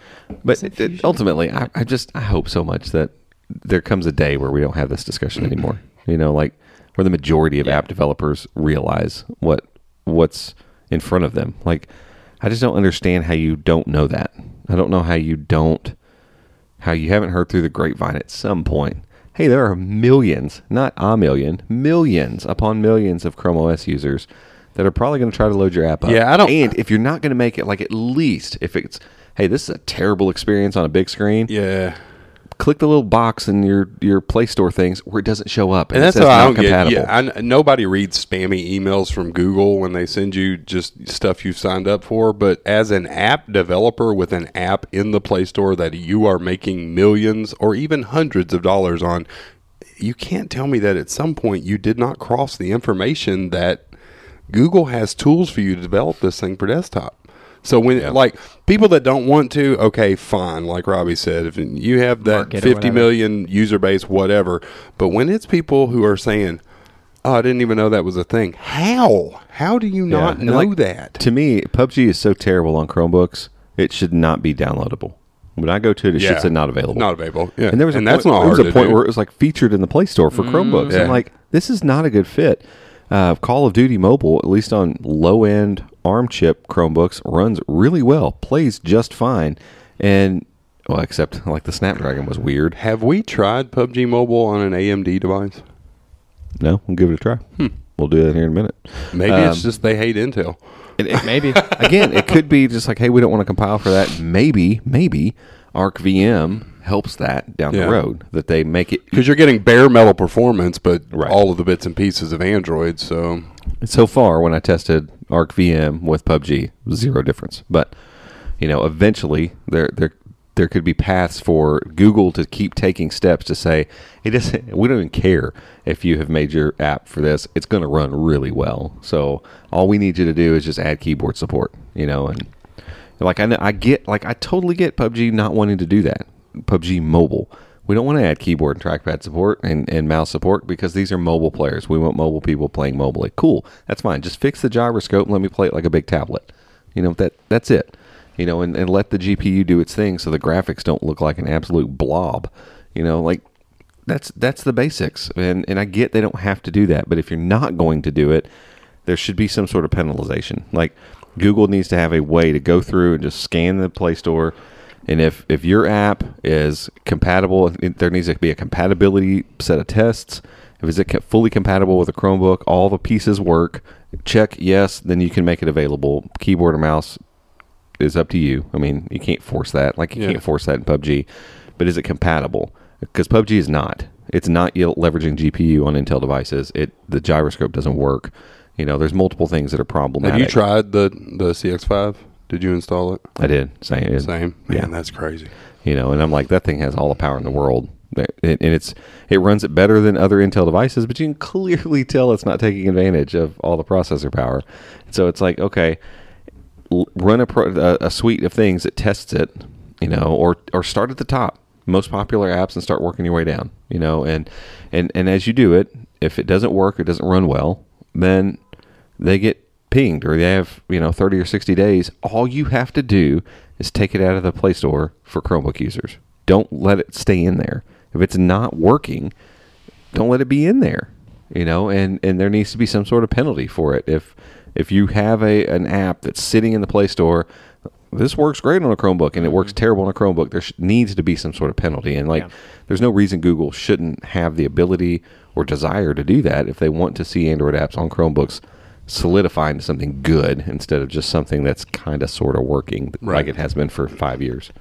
But Is it it- Fusion? ultimately, I, I just I hope so much that there comes a day where we don't have this discussion anymore. You know, like where the majority of Yeah. app developers realize what what's in front of them. Like, I just don't understand how you don't know that. I don't know how you don't, how you haven't heard through the grapevine at some point. Hey, there are millions, not a million, millions upon millions of Chrome OS users that are probably going to try to load your app up. Yeah, I don't- And if you're not going to make it, like at least if it's, hey, this is a terrible experience on a big screen. Yeah. Click the little box in your your Play Store things where it doesn't show up, And it that's says how I don't get. Yeah, I, nobody reads spammy emails from Google when they send you just stuff you've signed up for. But as an app developer with an app in the Play Store that you are making millions or even hundreds of dollars on, you can't tell me that at some point you did not cross the information that Google has tools for you to develop this thing for desktop. So when like people that don't want to, okay, fine. Like Robbie said, if you have that Market or fifty whatever. million user base, whatever. But when it's people who are saying, "Oh, I didn't even know that was a thing," how? How do you not and know like, that? To me, PUBG is so terrible on Chromebooks, it should not be downloadable. When I go to it, it Yeah. should say not available. Not available. Yeah, And there was a and point, that's not there was a point do. where it was like featured in the Play Store for mm-hmm. Chromebooks. Yeah. I'm like, this is not a good fit. Uh, Call of Duty Mobile, at least on low end ARM chip Chromebooks, runs really well, plays just fine, and well, except like the Snapdragon was weird. Have we tried PUBG Mobile on an AMD device? No, we'll give it a try. We'll do that here in a minute. Maybe Um, it's just they hate Intel. it- it- Maybe. again, it could be just like, hey, we don't want to compile for that. Maybe, maybe Arc VM helps that down Yeah. the road. That they make it Because you're getting bare metal performance, but Right. all of the bits and pieces of Android. So so far when I tested Arc VM with PUBG, zero difference. But you know, eventually there there there could be paths for Google to keep taking steps to say it doesn't. We don't even care if you have made your app for this; it's going to run really well. So all we need you to do is just add keyboard support. You know, and like I know, I get like I totally get PUBG not wanting to do that. PUBG Mobile. We don't want to add keyboard and trackpad support and, and mouse support because these are mobile players. We want mobile people playing mobily. Cool, that's fine. Just fix the gyroscope and let me play it like a big tablet. You know that that's it. You know, and, and let the GPU do its thing so the graphics don't look like an absolute blob. You know, like that's that's the basics. And and I get they don't have to do that, but if you're not going to do it, there should be some sort of penalization. Like Google needs to have a way to go through and just scan the Play Store, and if if your app is compatible, there needs to be a compatibility set of tests. If it's co- fully compatible with a Chromebook, all the pieces work. Check yes, then you can make it available. Keyboard or mouse is up to you. I mean, you can't force that. Like you Yeah. can't force that in PUBG. But is it compatible? Because PUBG is not. It's not leveraging GPU on Intel devices. It the gyroscope doesn't work. You know, there's multiple things that are problematic. have you tried the the CX5? Did you install it? I did. Same. Same. Man, Yeah. that's crazy. You know, and I'm like, that thing has all the power in the world. And and it's it runs it better than other Intel devices, but you can [LAUGHS] clearly tell it's not taking advantage of all the processor power. So it's like, okay, l- run a, pro, a, a suite of things that tests it, you know, or or start at the top, most popular apps, and start working your way down, you know, and and and as you do it, if it doesn't work, it doesn't run well, then they get pinged or they have you know 30 or 60 days all you have to do is take it out of the play store for chromebook users. Don't let it stay in there. If it's not working don't let it be in there you know and and there needs to be some sort of penalty for it. If if you have a an app that's sitting in the play store this works great on a chromebook and it works mm-hmm. terrible on a chromebook there sh- needs to be some sort of penalty. And like Yeah. there's no reason google shouldn't have the ability or desire to do that if they want to see android apps on chromebooks solidify into something good instead of just something that's kind of sort of working like it has been for five years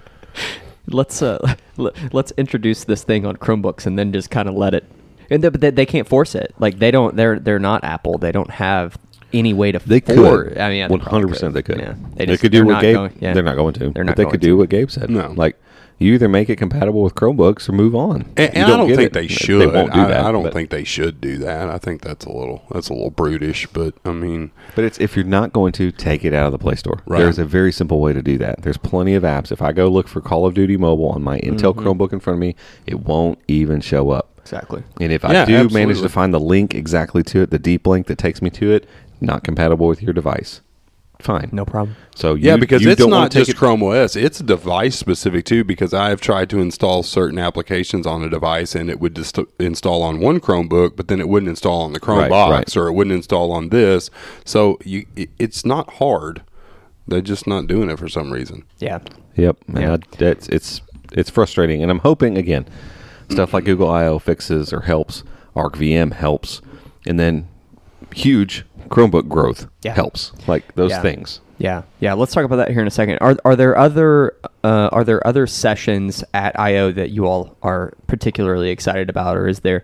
let's uh [LAUGHS] l- let's introduce this thing on Chromebooks and then just kind of let it. And they, but they, they can't force it. Like they don't. They're they're not Apple. They don't have any way to. They for- could. I mean, yeah, one probably hundred percent. They could. Yeah, They, just- could do what Gabe. going- yeah. They're not going to. They're not but they going could to. do what Gabe said. No. like you either make it compatible with Chromebooks or move on. And, You and I don't think it, they should. They won't do I, that. I don't but- think they should do that. I think that's a little that's a little brutish. But I mean, But it's if you're not going to take it out of the Play Store. Right. There's a very simple way to do that. There's plenty of apps. If I go look for Call of Duty Mobile on my Intel Mm-hmm. Chromebook in front of me, it won't even show up. Exactly. And if I Yeah, do manage to find the link exactly to it, the deep link that takes me to it, not compatible with your device. Fine. No problem. So you, Yeah, because you it's don't wanna not take just it- Chrome OS; it's device specific too. Because I've tried to install certain applications on a device, and it would just install on one Chromebook, but then it wouldn't install on the Chromebox, Right, right. or it wouldn't install on this. So you, it, it's not hard. They're just not doing it for some reason. Yeah. Yep. And Yeah. I- that's it's it's frustrating, and I'm hoping again, stuff like Google I/O fixes or helps, ArcVM helps, and then huge Chromebook growth Yeah. helps. Like those Yeah. things. Yeah, yeah. Let's talk about that here in a second. Are are there other uh, are there other sessions at I/O that you all are particularly excited about, or is there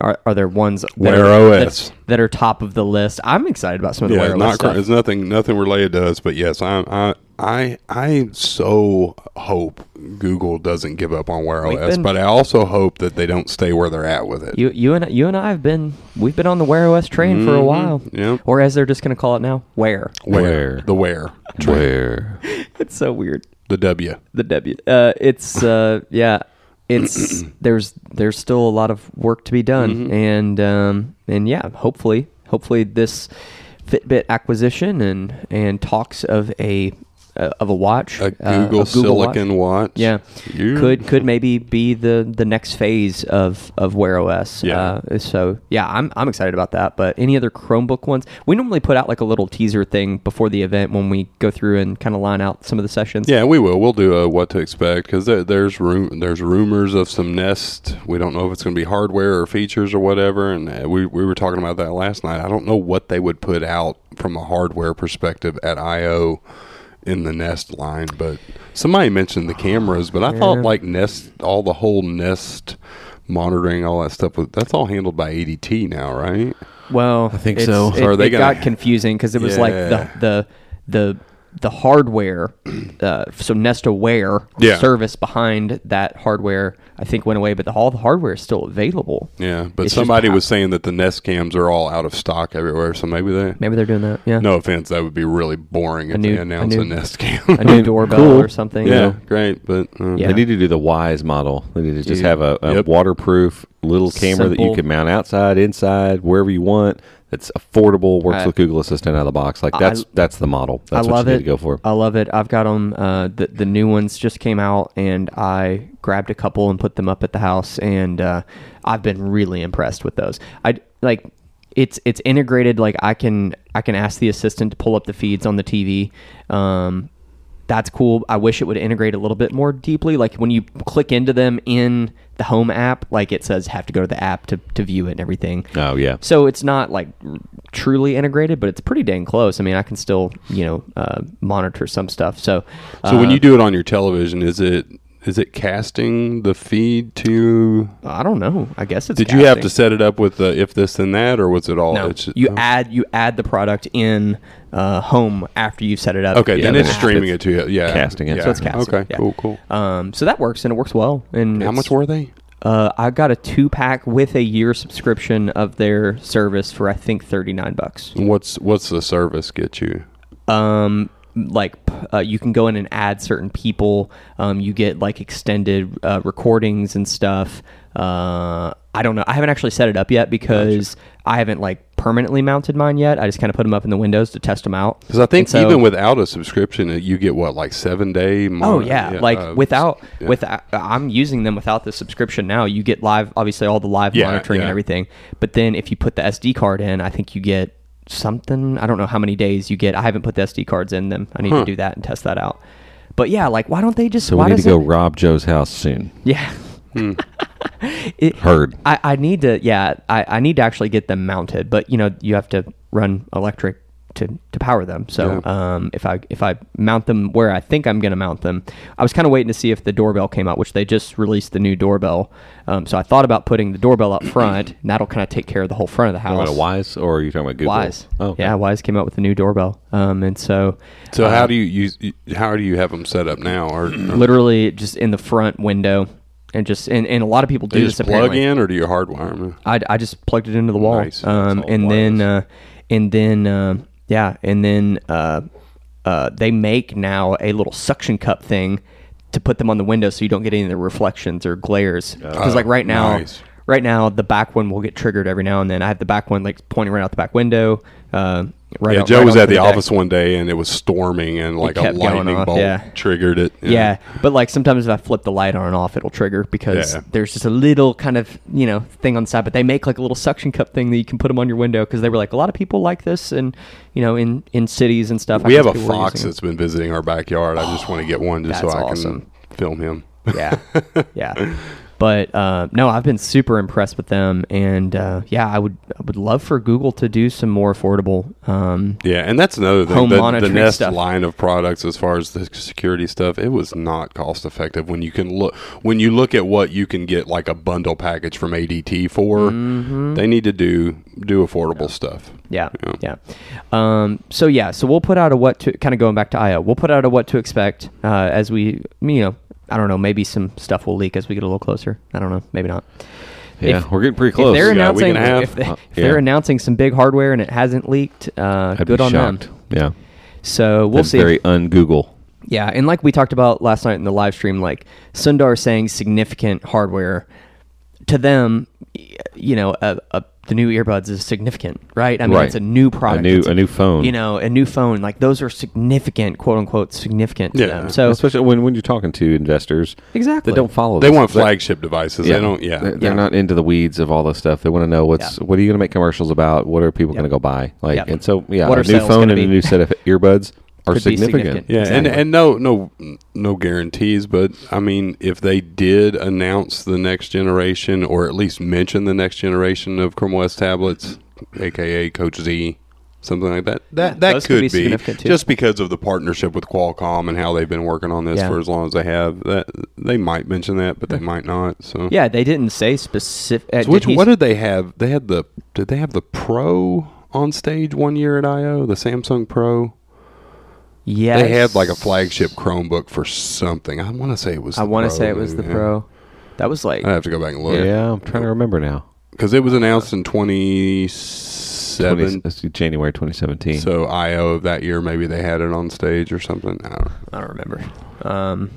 are, are there ones that Wear are, OS. that, that are top of the list? I'm excited about some of the Yeah, Wear not OS stuff. it's nothing nothing related to us, but yes, I I I I so hope Google doesn't give up on Wear We've OS, been- but I also hope that they don't stay where they're at with it. You you and you and I have been we've been on the Wear OS train for a Mhm, while. yep. Or as they're just going to call it now, Wear. where Where? the where Where [LAUGHS] It's so weird. the W. the W. Uh, it's uh, yeah, it's [CLEARS THROAT] there's there's still a lot of work to be done, and um, and yeah, hopefully, hopefully this Fitbit acquisition and and talks of a uh, of a watch, A uh, Google, of Google Watch. Silicon watch. Yeah, Yeah. could could maybe be the the next phase of of Wear OS. Yeah. Uh, so yeah, I'm I'm excited about that. But any other Chromebook ones? We normally put out like a little teaser thing before the event when we go through and kind of line out some of the sessions. Yeah, we will. We'll do a what to expect because there, there's room. There's rumors of some Nest. We don't know if it's going to be hardware or features or whatever. And uh, we we were talking about that last night. I don't know what they would put out from a hardware perspective at I/O in the Nest line, but somebody mentioned the cameras. But I thought like Nest, all the whole Nest monitoring, all that stuff. That's all handled by ADT now, right? Well, I think it's- so. It, So are they it gonna- got confusing because it was like the the the the hardware, uh, so Nest Aware Yeah. service behind that hardware, I think went away, but the, all the hardware is still available. Yeah, but It's somebody pow- was saying that the Nest cams are all out of stock everywhere. So maybe they. Maybe they're doing that. Yeah, No offense, that would be really boring if new- they announce a a, new- Nest cam. a new [LAUGHS] doorbell Cool. or something. yeah, great, but uh, Yeah. They need to do the Wyze model. They need to just Dude. have a, a Yep. waterproof little camera that you can mount outside, inside, wherever you want. That's affordable. Works I- with Google Assistant out of the box. Like I- that's that's the model. That's I what love you it. need to go for. I love it. I've got them. Uh, the the new ones just came out, and I grabbed a couple and put them up at the house, and uh, I've been really impressed with those. I like it's it's integrated. Like I can I can ask the assistant to pull up the feeds on the TV. Um, that's cool. I wish it would integrate a little bit more deeply. Like when you click into them in the home app, like it says have to go to the app to, to view it and everything. Oh yeah. So it's not like truly integrated, but it's pretty dang close. I mean, I can still you know uh, monitor some stuff. So So when uh, you do it on your television, is it is it casting the feed to? I don't know. I guess it's. Did you have to set it up with the if this and that, or was it all? No, you oh. add you add the product in uh, home after you've set it up. Okay, Yeah, then it's- streaming it's it to you. Yeah, casting it. Yeah. So it's casting. Okay, yeah. cool, cool. Um, so that works and it works well. And How much were they? Uh, I got a two pack with a year subscription of their service for I think thirty nine bucks. What's what's the service get you? um like uh, you can go in and add certain people um, you get like extended uh, recordings and stuff uh, i don't know i haven't actually set it up yet because i haven't like permanently mounted mine yet i just kind of put them up in the windows to test them out Because I think so- even without a subscription, uh, you get what like seven day. Oh mon- yeah, like uh, without yeah. without I'm using them without the subscription now. You get live, obviously all the live Yeah, monitoring and everything. But then if you put the SD card in, I think you get something. I don't know how many days you get. I haven't put the SD cards in them. I need Huh. to do that and test that out. But yeah, like why don't they just? So why we need to doesn't- go rob Joe's house soon. Yeah. Hmm. [LAUGHS] it, Heard. I, I need to yeah I, I need to actually get them mounted but you know you have to run electric to, to power them so um, if I if I mount them where I think I'm gonna mount them I was kind of waiting to see if the doorbell came out which they just released the new doorbell um, so I thought about putting the doorbell up front and that'll kind of take care of the whole front of the house about Wyze or are you talking about Google? Wyze Oh, okay. yeah Wyze came out with the new doorbell um, and so So uh, how do you use? How do you have them set up now? Or, [CLEARS THROAT] or literally just in the front window and just and, and a lot of people do do you this just plug in, or do you hardwire them? I, I just plugged it into the wall. Nice. Um, and then, uh, and then, uh, yeah, and then, uh, uh, they make now a little suction cup thing to put them on the window so you don't get any of the reflections or glares. Because Oh, like right now, nice. right now the back one will get triggered every now and then. I have the back one like pointing right out the back window. Uh, right yeah, Joe right was at the, deck. office one day and it was storming and like a lightning bolt yeah. triggered it. Yeah, but like sometimes if I flip the light on and off, it'll trigger because Yeah. there's just a little kind of you know thing on the side. But they make like a little suction cup thing that you can put them on your window because they were like a lot of people like this and you know in in cities and stuff. I We have a fox that's been visiting our backyard. I just want to get one just so I awesome. can film him. yeah, [LAUGHS] yeah. But uh, no, I've been super impressed with them, and uh, yeah, I would I would love for Google to do some more affordable. Um, Yeah, and that's another thing. Home the, the Nest stuff. line of products, as far as the security stuff, it was not cost effective. When you can look, when you look at what you can get, like a bundle package from ADT for, Mm-hmm. they need to do do affordable stuff. Yeah, yeah. Um, so yeah, so we'll put out a what to kind of going back to IO. We'll put out a what to expect uh, as we, you know, I don't know, maybe some stuff will leak as we get a little closer. I don't know, maybe not. Yeah, If- we're getting pretty If close. they're We got a week announcing, and if, they, Uh, if they're yeah. announcing some big hardware and it hasn't leaked, uh, I'd good be on shocked. them. Yeah, So we'll That's see. Very un-Google. Yeah, and like we talked about last night in the live stream, like Sundar saying significant hardware to them, you know, a, a, the new earbuds is significant, right? I mean, Right. it's a new product, A new It's a new phone. you know, a new phone. Like those are significant, quote unquote, significant to Yeah. them. So especially when, when you're talking to investors exactly, they don't follow. They this. want They're- flagship devices. They don't. Yeah, they're, they're Yeah. not into the weeds of all this stuff. They want to know what's Yeah. what are you going to make commercials about? What are people Yep. going to go buy? Like, Yep. and so yeah, What a new phone gonna and a new set of [LAUGHS] earbuds are significant. significant. Yeah, and, Exactly. and no no no guarantees, but I mean, if they did announce the next generation, or at least mention the next generation of Chrome OS tablets, aka Coachz, something like that, that that those could could, be be, significant, too. just because of the partnership with Qualcomm and how they've been working on this Yeah. for as long as they have. That they might mention that, but they might not. So yeah, they didn't say specific. Uh, So which did what did they have? They had the did they have the Pro on stage one year at I/O? The Samsung Pro. Yes, They had like a flagship Chromebook for something. I want to say it was. I want to say it was the yeah. Pro. That was like I have to go back and look. Yeah, I'm trying to remember now. because it was announced in 20, 27. let's see, January 2017. So IO of that year, maybe they had it on stage or something. I don't. I don't remember. Um,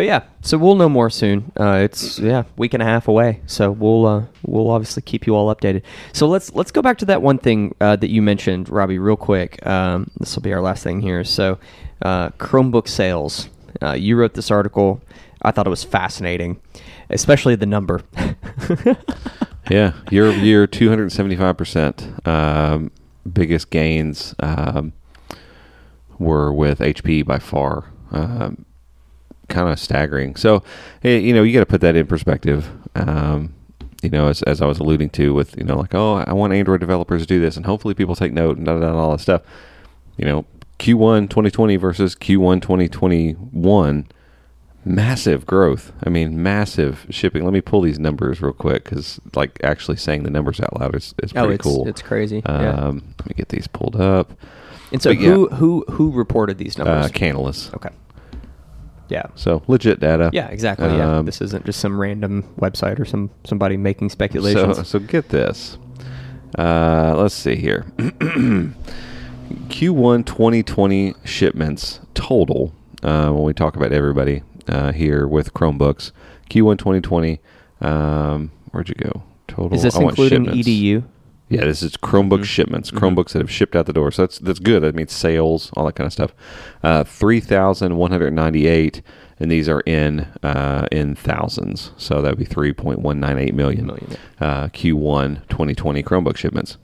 but yeah, so we'll know more soon. Uh, it's yeah, week and a half away. So we'll uh, we'll obviously keep you all updated. So let's let's go back to that one thing uh, that you mentioned, Robbie, real quick. Um, this will be our last thing here. So uh, Chromebook sales. Uh, you wrote this article. I thought it was fascinating, especially the number. [LAUGHS] Yeah, year over year, two hundred and seventy-five percent. Um, biggest gains um, were with HP by far. Um, kind of staggering. So, eh, you know, you got to put that in perspective. Um, you know, as, as I was alluding to, with you know, like, oh, I want Android developers to do this, and hopefully people take note and da da da and all that stuff. You know, Q1 2020 versus Q1 2021 massive growth. I mean, massive shipping. Let me pull these numbers real quick because, like, actually saying the numbers out loud is, is pretty oh, it's cool. it's crazy. um, yeah. Let me get these pulled up. And so but yeah. who who who reported these numbers? Uh, Canalys. okay. Yeah. So legit data. Yeah, exactly. yeah, Um, this isn't just some random website or some somebody making speculations. So, so get this. Uh, let's see here. [CLEARS THROAT] Q1 2020 shipments total. Uh, when we talk about everybody uh, here with Chromebooks, Q1 2020. Um, where'd you go? Total. Is this including shipments. EDU? Yeah, this is Chromebook Mhm. shipments. Mhm. Chromebooks that have shipped out the door. So that's that's good. That means sales, all that kind of stuff. Uh, Three thousand one hundred ninety-eight, and these are in uh, in thousands. So that would be three point one nine eight million. Million, Uh, Q1 2020 Chromebook shipments.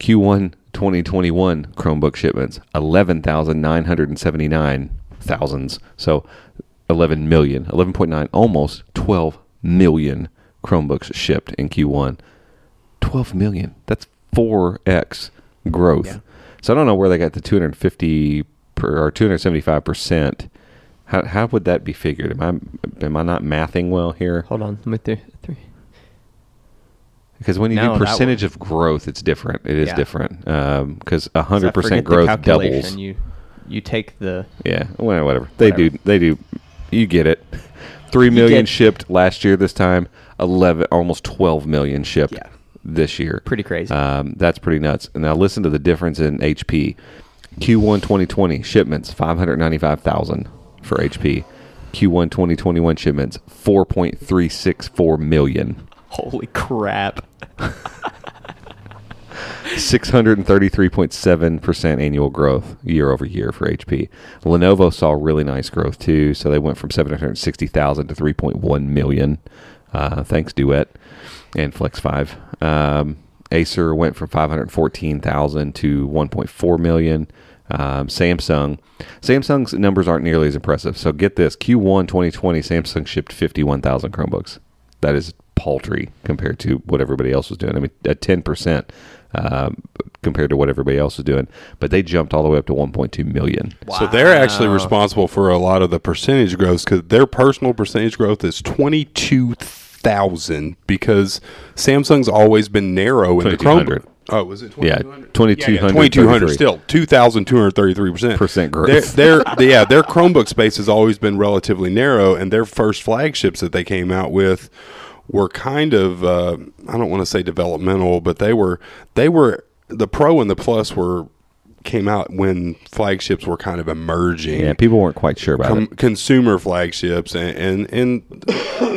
Q1 2021 Chromebook shipments 11,979 thousands. So 11 million, 11.9, almost 12 million Chromebooks shipped in Q1. 12 million. That's 4x growth. Yeah. So I don't know where they got the 250 per, or 275 percent. How, how would that be figured? Am I am I not mathing well here? Hold on, let me th- three. Because when you No, do percentage of growth, it's different. It is Yeah. different um, because I hundred percent growth doubles. You you take the Yeah, well, whatever they do. They do. You get it. [LAUGHS] Three million get- shipped last year. This time, eleven, almost twelve million shipped Yeah. This year. pretty crazy. Um, that's pretty nuts. And now listen to the difference in HP. Q1 2020 shipments 595,000 for HP. Q1 2021 shipments 4.364 million. Holy crap! 633.7% annual growth year over year for HP. Lenovo saw really nice growth too, so they went from 760,000 to 3.1 million. Uh, thanks Duet and Flex 5. Um, Acer went from 514,000 to 1.4 million. Um, Samsung, Samsung's numbers aren't nearly as impressive. So get this: Q1 2020, Samsung shipped 51,000 Chromebooks. That is paltry compared to what everybody else was doing. I mean, at 10 percent um, compared to what everybody else was doing, but they jumped all the way up to 1.2 million. So they're actually responsible for a lot of the percentage growth because their personal percentage growth is twenty two thousand because Samsung's always been narrow in the 2200. Chromebook. Oh, was it Yeah, 2200? 2200. Twenty two hundred still two thousand two hundred thirty three percent Percent growth. Their, their yeah their Chromebook space has always been relatively narrow, and their first flagships that they came out with were kind of uh, I don't want to say developmental, but they were they were the Pro and the Plus were came out when flagships were kind of emerging Yeah, people weren't quite sure about com- it. consumer flagships and, and and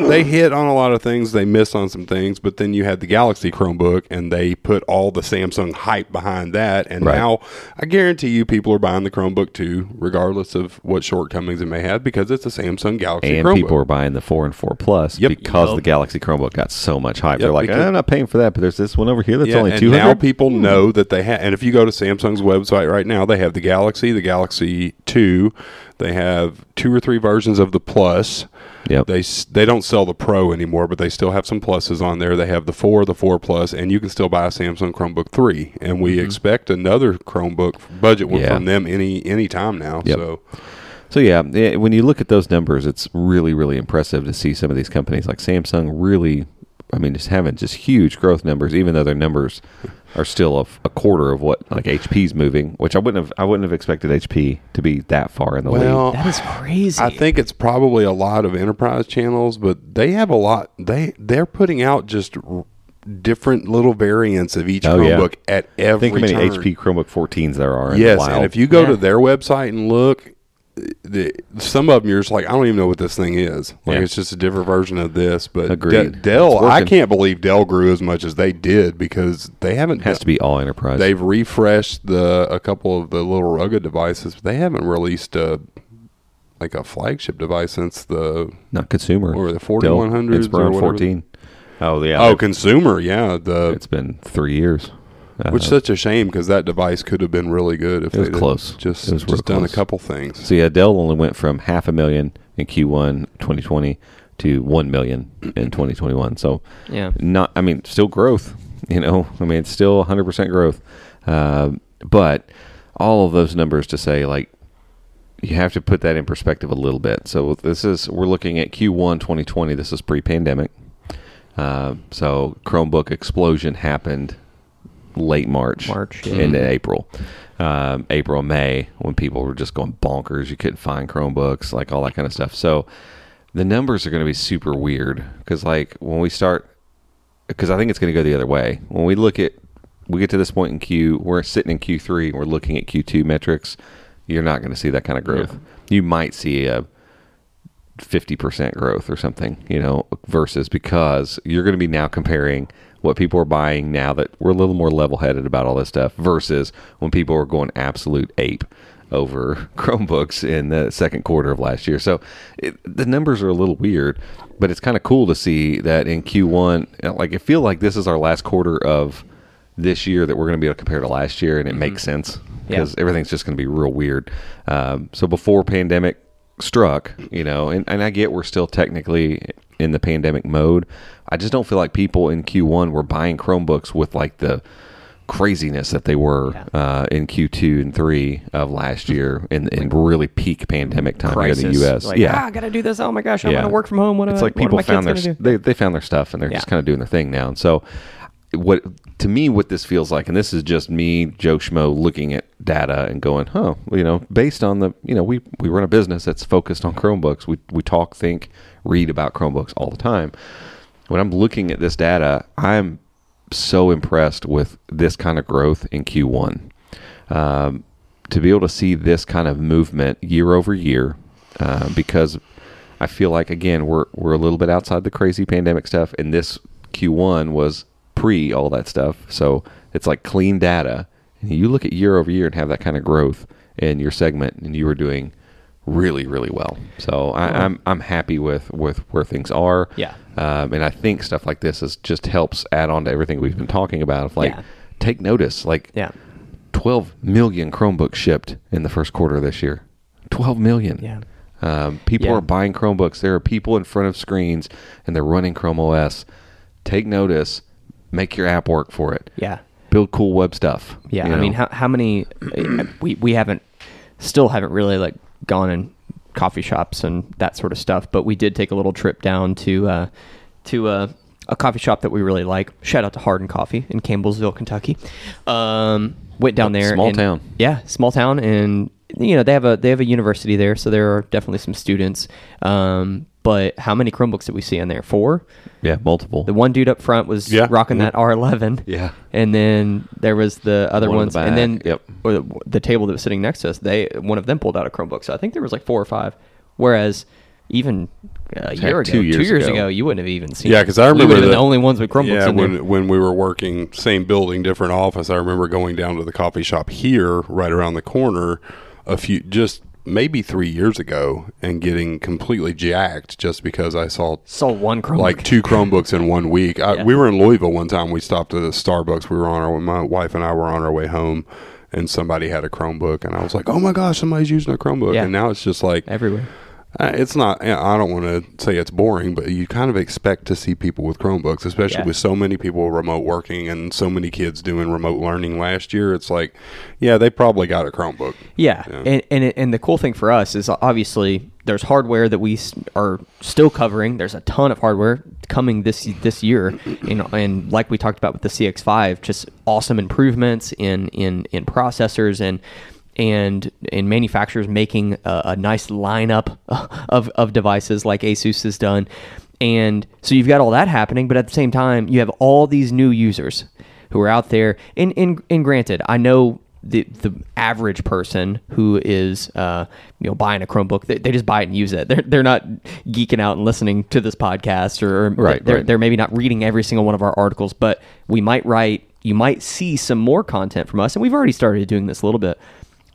they hit on a lot of things they missed on some things but then you had the galaxy chromebook and they put all the samsung hype behind that and Right. now i guarantee you people are buying the chromebook too regardless of what shortcomings it may have because it's a samsung galaxy And chromebook people are buying the four and four plus Yep. because Yep. the Galaxy Chromebook got so much hype. Yep, They're like, because- "Eh, I'm not paying for that, but there's this one over here that's Yeah, only and two now hundred. people know that they have. And if you go to Samsung's website right now, they have the Galaxy, the Galaxy Two. They have two or three versions of the Plus. Yep. They they don't sell the Pro anymore, but they still have some pluses on there. They have the four, the four Plus, and you can still buy a Samsung Chromebook Three. And we expect another Chromebook budget one Mm-hmm. Yeah. from them any any time now. Yep. So So yeah, yeah, when you look at those numbers, it's really, really impressive to see some of these companies like Samsung really, I mean, just having just huge growth numbers, even though their numbers are still a, a quarter of what like HP's moving, which I wouldn't have, I wouldn't have expected HP to be that far in the well, lead. That is crazy. I think it's probably a lot of enterprise channels, but they have a lot. They they're putting out just r- different little variants of each Oh, yeah. Chromebook at every Think how many turn. HP Chromebook 14s there are. In Yes, the wild. and if you go Yeah. to their website and look, the, some of them you're just like, I don't even know what this thing is. Like Yeah. it's just a different version of this. But De- Dell, I can't believe Dell grew as much as they did because they haven't. it has to be all enterprise. They've refreshed the a couple of the little rugged devices, but they haven't released a like a flagship device since the not consumer or the Dell 4100s or whatever. 14. Oh yeah. oh consumer, yeah. The it's been three years. Uh, which is such a shame because that device could have been really good if It was they'd close. Just It was real just done close. a couple things. So yeah, Dell only went from half a million in Q1 2020 to one million in 2021. So Yeah. not. I mean, still growth. You know, I mean, it's still 100 percent growth. Um, but all of those numbers to say like you have to put that in perspective a little bit. So this is we're looking at Q1 2020. This is pre-pandemic. Uh, so Chromebook explosion happened late March, March, yeah. into April, um, April, May, when people were just going bonkers. You couldn't find Chromebooks, like all that kind of stuff. So the numbers are going to be super weird because, like, when we start, because I think it's going to go the other way. When we look at, we get to this point in Q, we're sitting in Q3 and we're looking at Q2 metrics. You're not going to see that kind of growth. You might see a 50% growth or something, you know, versus because you're going to be now comparing what people are buying now that we're a little more level headed about all this stuff versus when people were going absolute ape over [LAUGHS] Chromebooks in the second quarter of last year. So it, the numbers are a little weird, but it's kind of cool to see that in Q1, like, I feel like this is our last quarter of this year that we're going to be able to compare to last year, and it makes sense Yeah. because everything's just going to be real weird. Um, so before pandemic struck, you know, and, and I get we're still technically in the pandemic mode. I just don't feel like people in Q1 were buying Chromebooks with like the craziness that they were uh, in Q2 and 3 of last year in, in really peak pandemic time here in the U.S. Like, yeah. ah, I gotta do this. Oh my gosh, I'm Yeah. gonna work from home. What it's am I- like people found their kids gonna do? they, they found their stuff and they're just kind of doing their thing now. And so what to me what this feels like, and this is just me, Joe Schmo, looking at data and going, huh, you know, based on the you know, we we run a business that's focused on Chromebooks. We we talk, think, read about Chromebooks all the time. When I'm looking at this data, I'm so impressed with this kind of growth in Q1. Um, to be able to see this kind of movement year over year, uh, because I feel like again we're we're a little bit outside the crazy pandemic stuff, and this Q1 was pre all that stuff. So it's like clean data. And you look at year over year and have that kind of growth in your segment, and you were doing really, really well. So I, I'm I'm happy with with where things are. Yeah. Um, and I think stuff like this is just helps add on to everything we've been talking about. Of like, Yeah. take notice. Like, Yeah. 12 million Chromebooks shipped in the first quarter of this year. 12 million. Yeah. Um, people Yeah. are buying Chromebooks. There are people in front of screens and they're running Chrome OS. Take notice. Make your app work for it. Yeah. Build cool web stuff. Yeah, I mean, how how many we we haven't still haven't really like gone in coffee shops and that sort of stuff, but we did take a little trip down to uh, to uh, a coffee shop that we really like. Shout out to Hardin Coffee in Campbellsville, Kentucky. Um, went down there. Small and- town. Yeah, small town, and you know they have a they have a university there, so there are definitely some students. Um, but how many Chromebooks did we see in there? Four. yeah, multiple. The one dude up front was Yeah. rocking that mm-hmm. R11. Yeah. And then there was the other One ones, the and then yep. the, the table that was sitting next to us, they one of them pulled out a Chromebook. So I think there was like four or five. Whereas even uh, a Heck, year ago, two years years ago. ago, you wouldn't have even seen. Yeah, because I remember would have been the- the only ones with Chromebooks Yeah, in there. when when we were working same building, different office, I remember going down to the coffee shop here, right around the corner, a few just maybe three years ago, and getting completely jacked just because I saw Saw one Chromebook. like two Chromebooks in one week. I, Yeah. We were in Louisville one time. We stopped at a Starbucks. We were on our my wife and I were on our way home, and somebody had a Chromebook, and I was like, "Oh my gosh, somebody's using a Chromebook!" Yeah. And now it's just like everywhere. Uh, it's not. I don't want to say it's boring, but you kind of expect to see people with Chromebooks, especially Yeah. with so many people remote working and so many kids doing remote learning last year. It's like, yeah, they probably got a Chromebook. Yeah, Yeah. and and it, and the cool thing for us is obviously there's hardware that we are still covering. There's a ton of hardware coming this this year, and and like we talked about with the CX5, just awesome improvements in in in processors and. And in manufacturers making a, a nice lineup [LAUGHS] of, of devices like Asus has done, and so you've got all that happening, but at the same time you have all these new users who are out there. And and, and granted, I know the the average person who is uh, you know buying a Chromebook, they, they just buy it and use it. [LAUGHS] They're they're not geeking out and listening to this podcast, or, or Right, they're right. they're maybe not reading every single one of our articles. But we might write, you might see some more content from us, and we've already started doing this a little bit.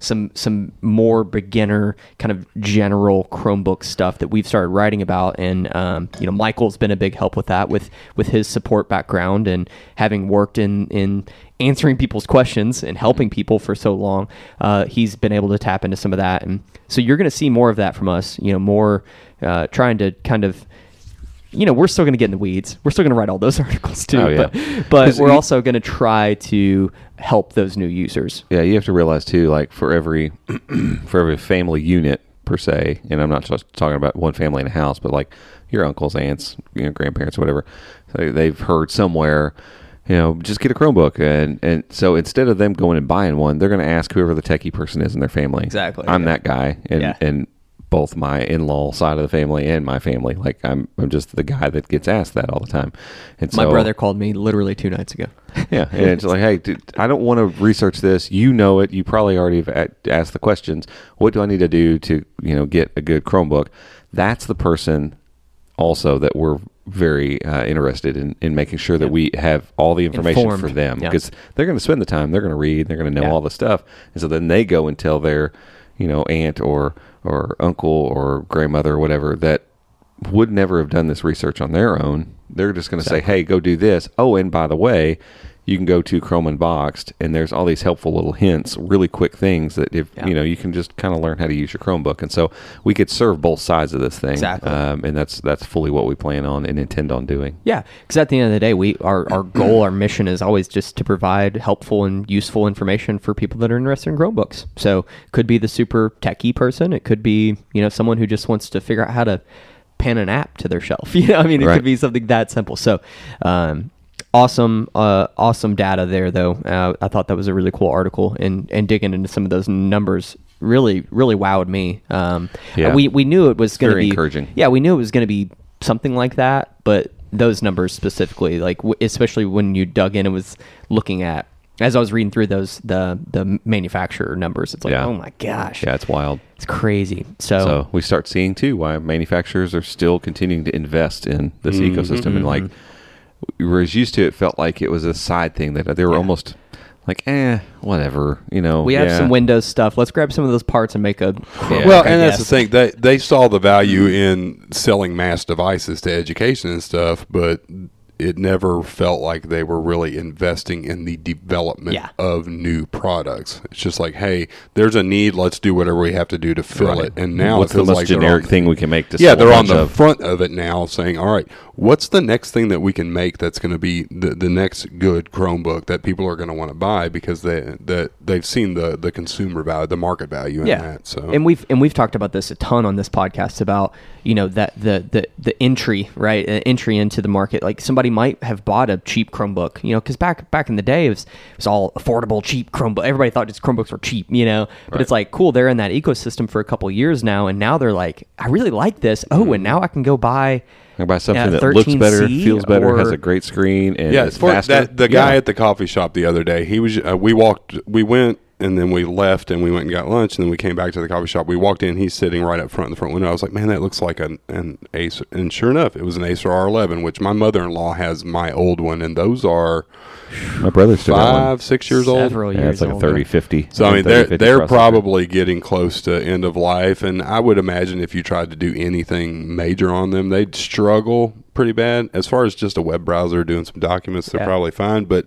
Some some more beginner kind of general Chromebook stuff that we've started writing about, and um, you know Michael's been a big help with that with with his support background and having worked in in answering people's questions and helping people for so long, uh, he's been able to tap into some of that, and so you're going to see more of that from us. You know, more uh, trying to kind of, you know, we're still going to get in the weeds. We're still going to write all those [LAUGHS] articles too, Oh, yeah. but but we're you- also going to try to help those new users. Yeah, you have to realize too, like for every [CLEARS THROAT] for every family unit per se, and I'm not just talking about one family in a house, but like your uncles, aunts, you know, grandparents, whatever. So they've heard somewhere, you know, just get a Chromebook, and and so instead of them going and buying one, they're going to ask whoever the techie person is in their family. Exactly, I'm yeah. that guy, and Yeah. and both my in-law side of the family and my family, like I'm I'm just the guy that gets asked that all the time. And My so, brother called me literally two nights ago. [LAUGHS] yeah, and it's like, hey, dude, I don't want to research this. You know it. You probably already have asked the questions. What do I need to do to, you know, get a good Chromebook? That's the person also that we're very uh, interested in, in making sure that we have all the information Informed. for them Yeah. because they're going to spend the time. They're going to read. They're going to know Yeah. all the stuff, and so then they go and tell their, you know, aunt or or uncle or grandmother or whatever that would never have done this research on their own. They're just going to say, "Hey, go do this." Oh, and by the way, you can go to Chrome Unboxed, and there's all these helpful little hints, really quick things that if Yeah. you know, you can just kind of learn how to use your Chromebook. And so we could serve both sides of this thing, Exactly. um, and that's that's fully what we plan on and intend on doing. Yeah, because at the end of the day, we our, our goal, our mission is always just to provide helpful and useful information for people that are interested in Chromebooks. So, could be the super techie person. It could be you know someone who just wants to figure out how to pin an app to their shelf. [LAUGHS] You know, I mean, it Right. could be something that simple. So, um, awesome, uh, awesome data there, though. Uh, I thought that was a really cool article, and and digging into some of those numbers really, really wowed me. Um, Yeah. we we knew it was going to be encouraging. yeah, we knew it was going to be something like that, but those numbers specifically, like w- especially when you dug in and was looking at, as I was reading through those the the manufacturer numbers, it's like, Yeah. oh my gosh, Yeah, it's wild. it's crazy. So, So we start seeing too why manufacturers are still continuing to invest in this ecosystem and like whereas used to it felt like it was a side thing that they were Yeah. almost like, eh, whatever, you know. We have yeah. some Windows stuff. Let's grab some of those parts and make a. Yeah. Well, and that's the thing. They they saw the value in selling mass devices to education and stuff, but it never felt like they were really investing in the development Yeah. of new products. It's just like, hey, there's a need. Let's do whatever we have to do to fill Right. it. And now what's it the feels most like generic on- thing we can make to yeah, they're on the of- front of it now, saying, "All right, what's the next thing that we can make that's going to be the, the next good Chromebook that people are going to want to buy because they that they've seen the the consumer value, the market value in yeah. that." So and we've and we've talked about this a ton on this podcast about you know that the the the entry right uh, entry into the market. Like somebody might have bought a cheap Chromebook, you know, because back back in the day it was it was all affordable, cheap Chromebook. Everybody thought just Chromebooks were cheap, you know. But it's like cool. They're in that ecosystem for a couple years now, and now they're like, I really like this. Oh, Mm-hmm. and now I can go buy. Or buy something Yeah, that looks better, 13C feels better, has a great screen, and yeah, is for faster. that the guy Yeah. at the coffee shop the other day, he was. Uh, we walked, we went, and then we left, and we went and got lunch, and then we came back to the coffee shop. We walked in, he's sitting right up front in the front window. I was like, man, that looks like an an Acer, and sure enough, it was an Acer R11, which my mother in law has my old one, and those are my brother's still got one. five, six years old. Several Yeah, years it's like a old. 30, 50. So I mean, 30, they're 50 they're processor. probably getting close to end of life, and I would imagine if you tried to do anything major on them, they'd struggle pretty bad. As far as just a web browser doing some documents, they're Yeah. probably fine. But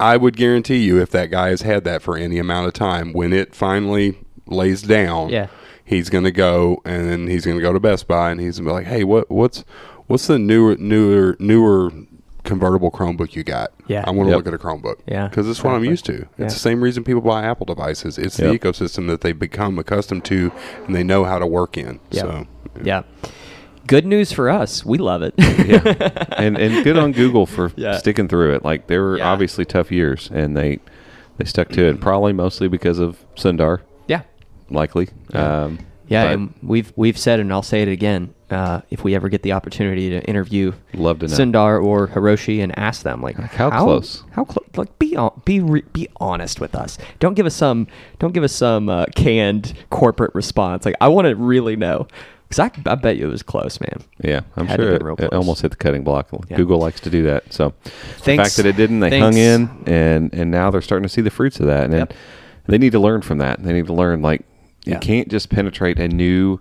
I would guarantee you, if that guy has had that for any amount of time, when it finally lays down, Yeah. he's going to go and then he's going to go to Best Buy and he's going to be like, "Hey, what what's what's the newer newer newer convertible Chromebook you got? Yeah. I want to Yep. look at a Chromebook. Yeah, because it's what I'm used to. It's Yeah. the same reason people buy Apple devices. It's Yep. the ecosystem that they become accustomed to and they know how to work in. Yeah. So Yeah. Good news for us. We love it. yeah, [LAUGHS] and and good on Google for [LAUGHS] Yeah. sticking through it. Like they were Yeah. obviously tough years, and they they stuck to it. Probably mostly because of Sundar, yeah. likely. Yeah. Um, Yeah, and we've we've said, and I'll say it again. Uh, if we ever get the opportunity to interview Love to know. Sundar or Hiroshi and ask them, like, Like, how close? How close? Like, be on, be re- be honest with us. Don't give us some don't give us some uh, canned corporate response. Like, I want to really know because I, I bet you it was close, man. yeah, I'm Had sure it, it almost hit the cutting block. Yeah. Google likes to do that. So the fact that it didn't, they Thanks. hung in, and and now they're starting to see the fruits of that. And Yep. they need to learn from that. They need to learn like you can't just penetrate a new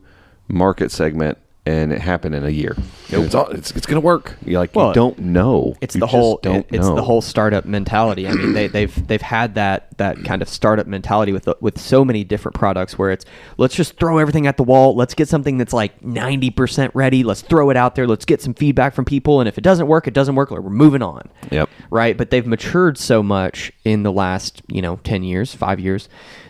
market segment and it happen in a year. And It's all it's, it's going to work. You like Well, you don't know. It's You the whole it- it's know. the whole startup mentality. I mean, they, they've they've had that that kind of startup mentality with the, with so many different products where it's let's just throw everything at the wall. Let's get something that's like ninety percent ready. Let's throw it out there. Let's get some feedback from people. And if it doesn't work, it doesn't work. We're moving on. Yep. Right. But they've matured so much in the last you know ten years, five years,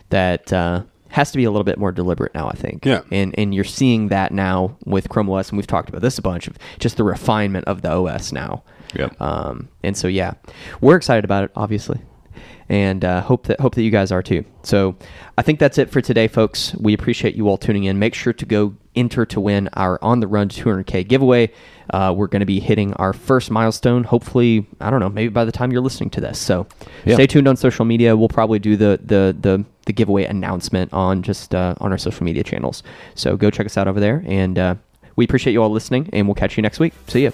that. Uh, has to be a little bit more deliberate now, I think. Yeah. And and you're seeing that now with Chrome OS, and we've talked about this a bunch of just the refinement of the OS now. Yep. Um, and so yeah, we're excited about it, obviously, and uh, hope that hope that you guys are too. So I think that's it for today, folks. We appreciate you all tuning in. Make sure to go enter to win our on the run 200k giveaway. Uh, we're going to be hitting our first milestone. Hopefully, I don't know, maybe by the time you're listening to this. So Yeah. stay tuned on social media. We'll probably do the the the, the giveaway announcement on just uh, on our social media channels. So go check us out over there, and uh, we appreciate you all listening. And we'll catch you next week. See you.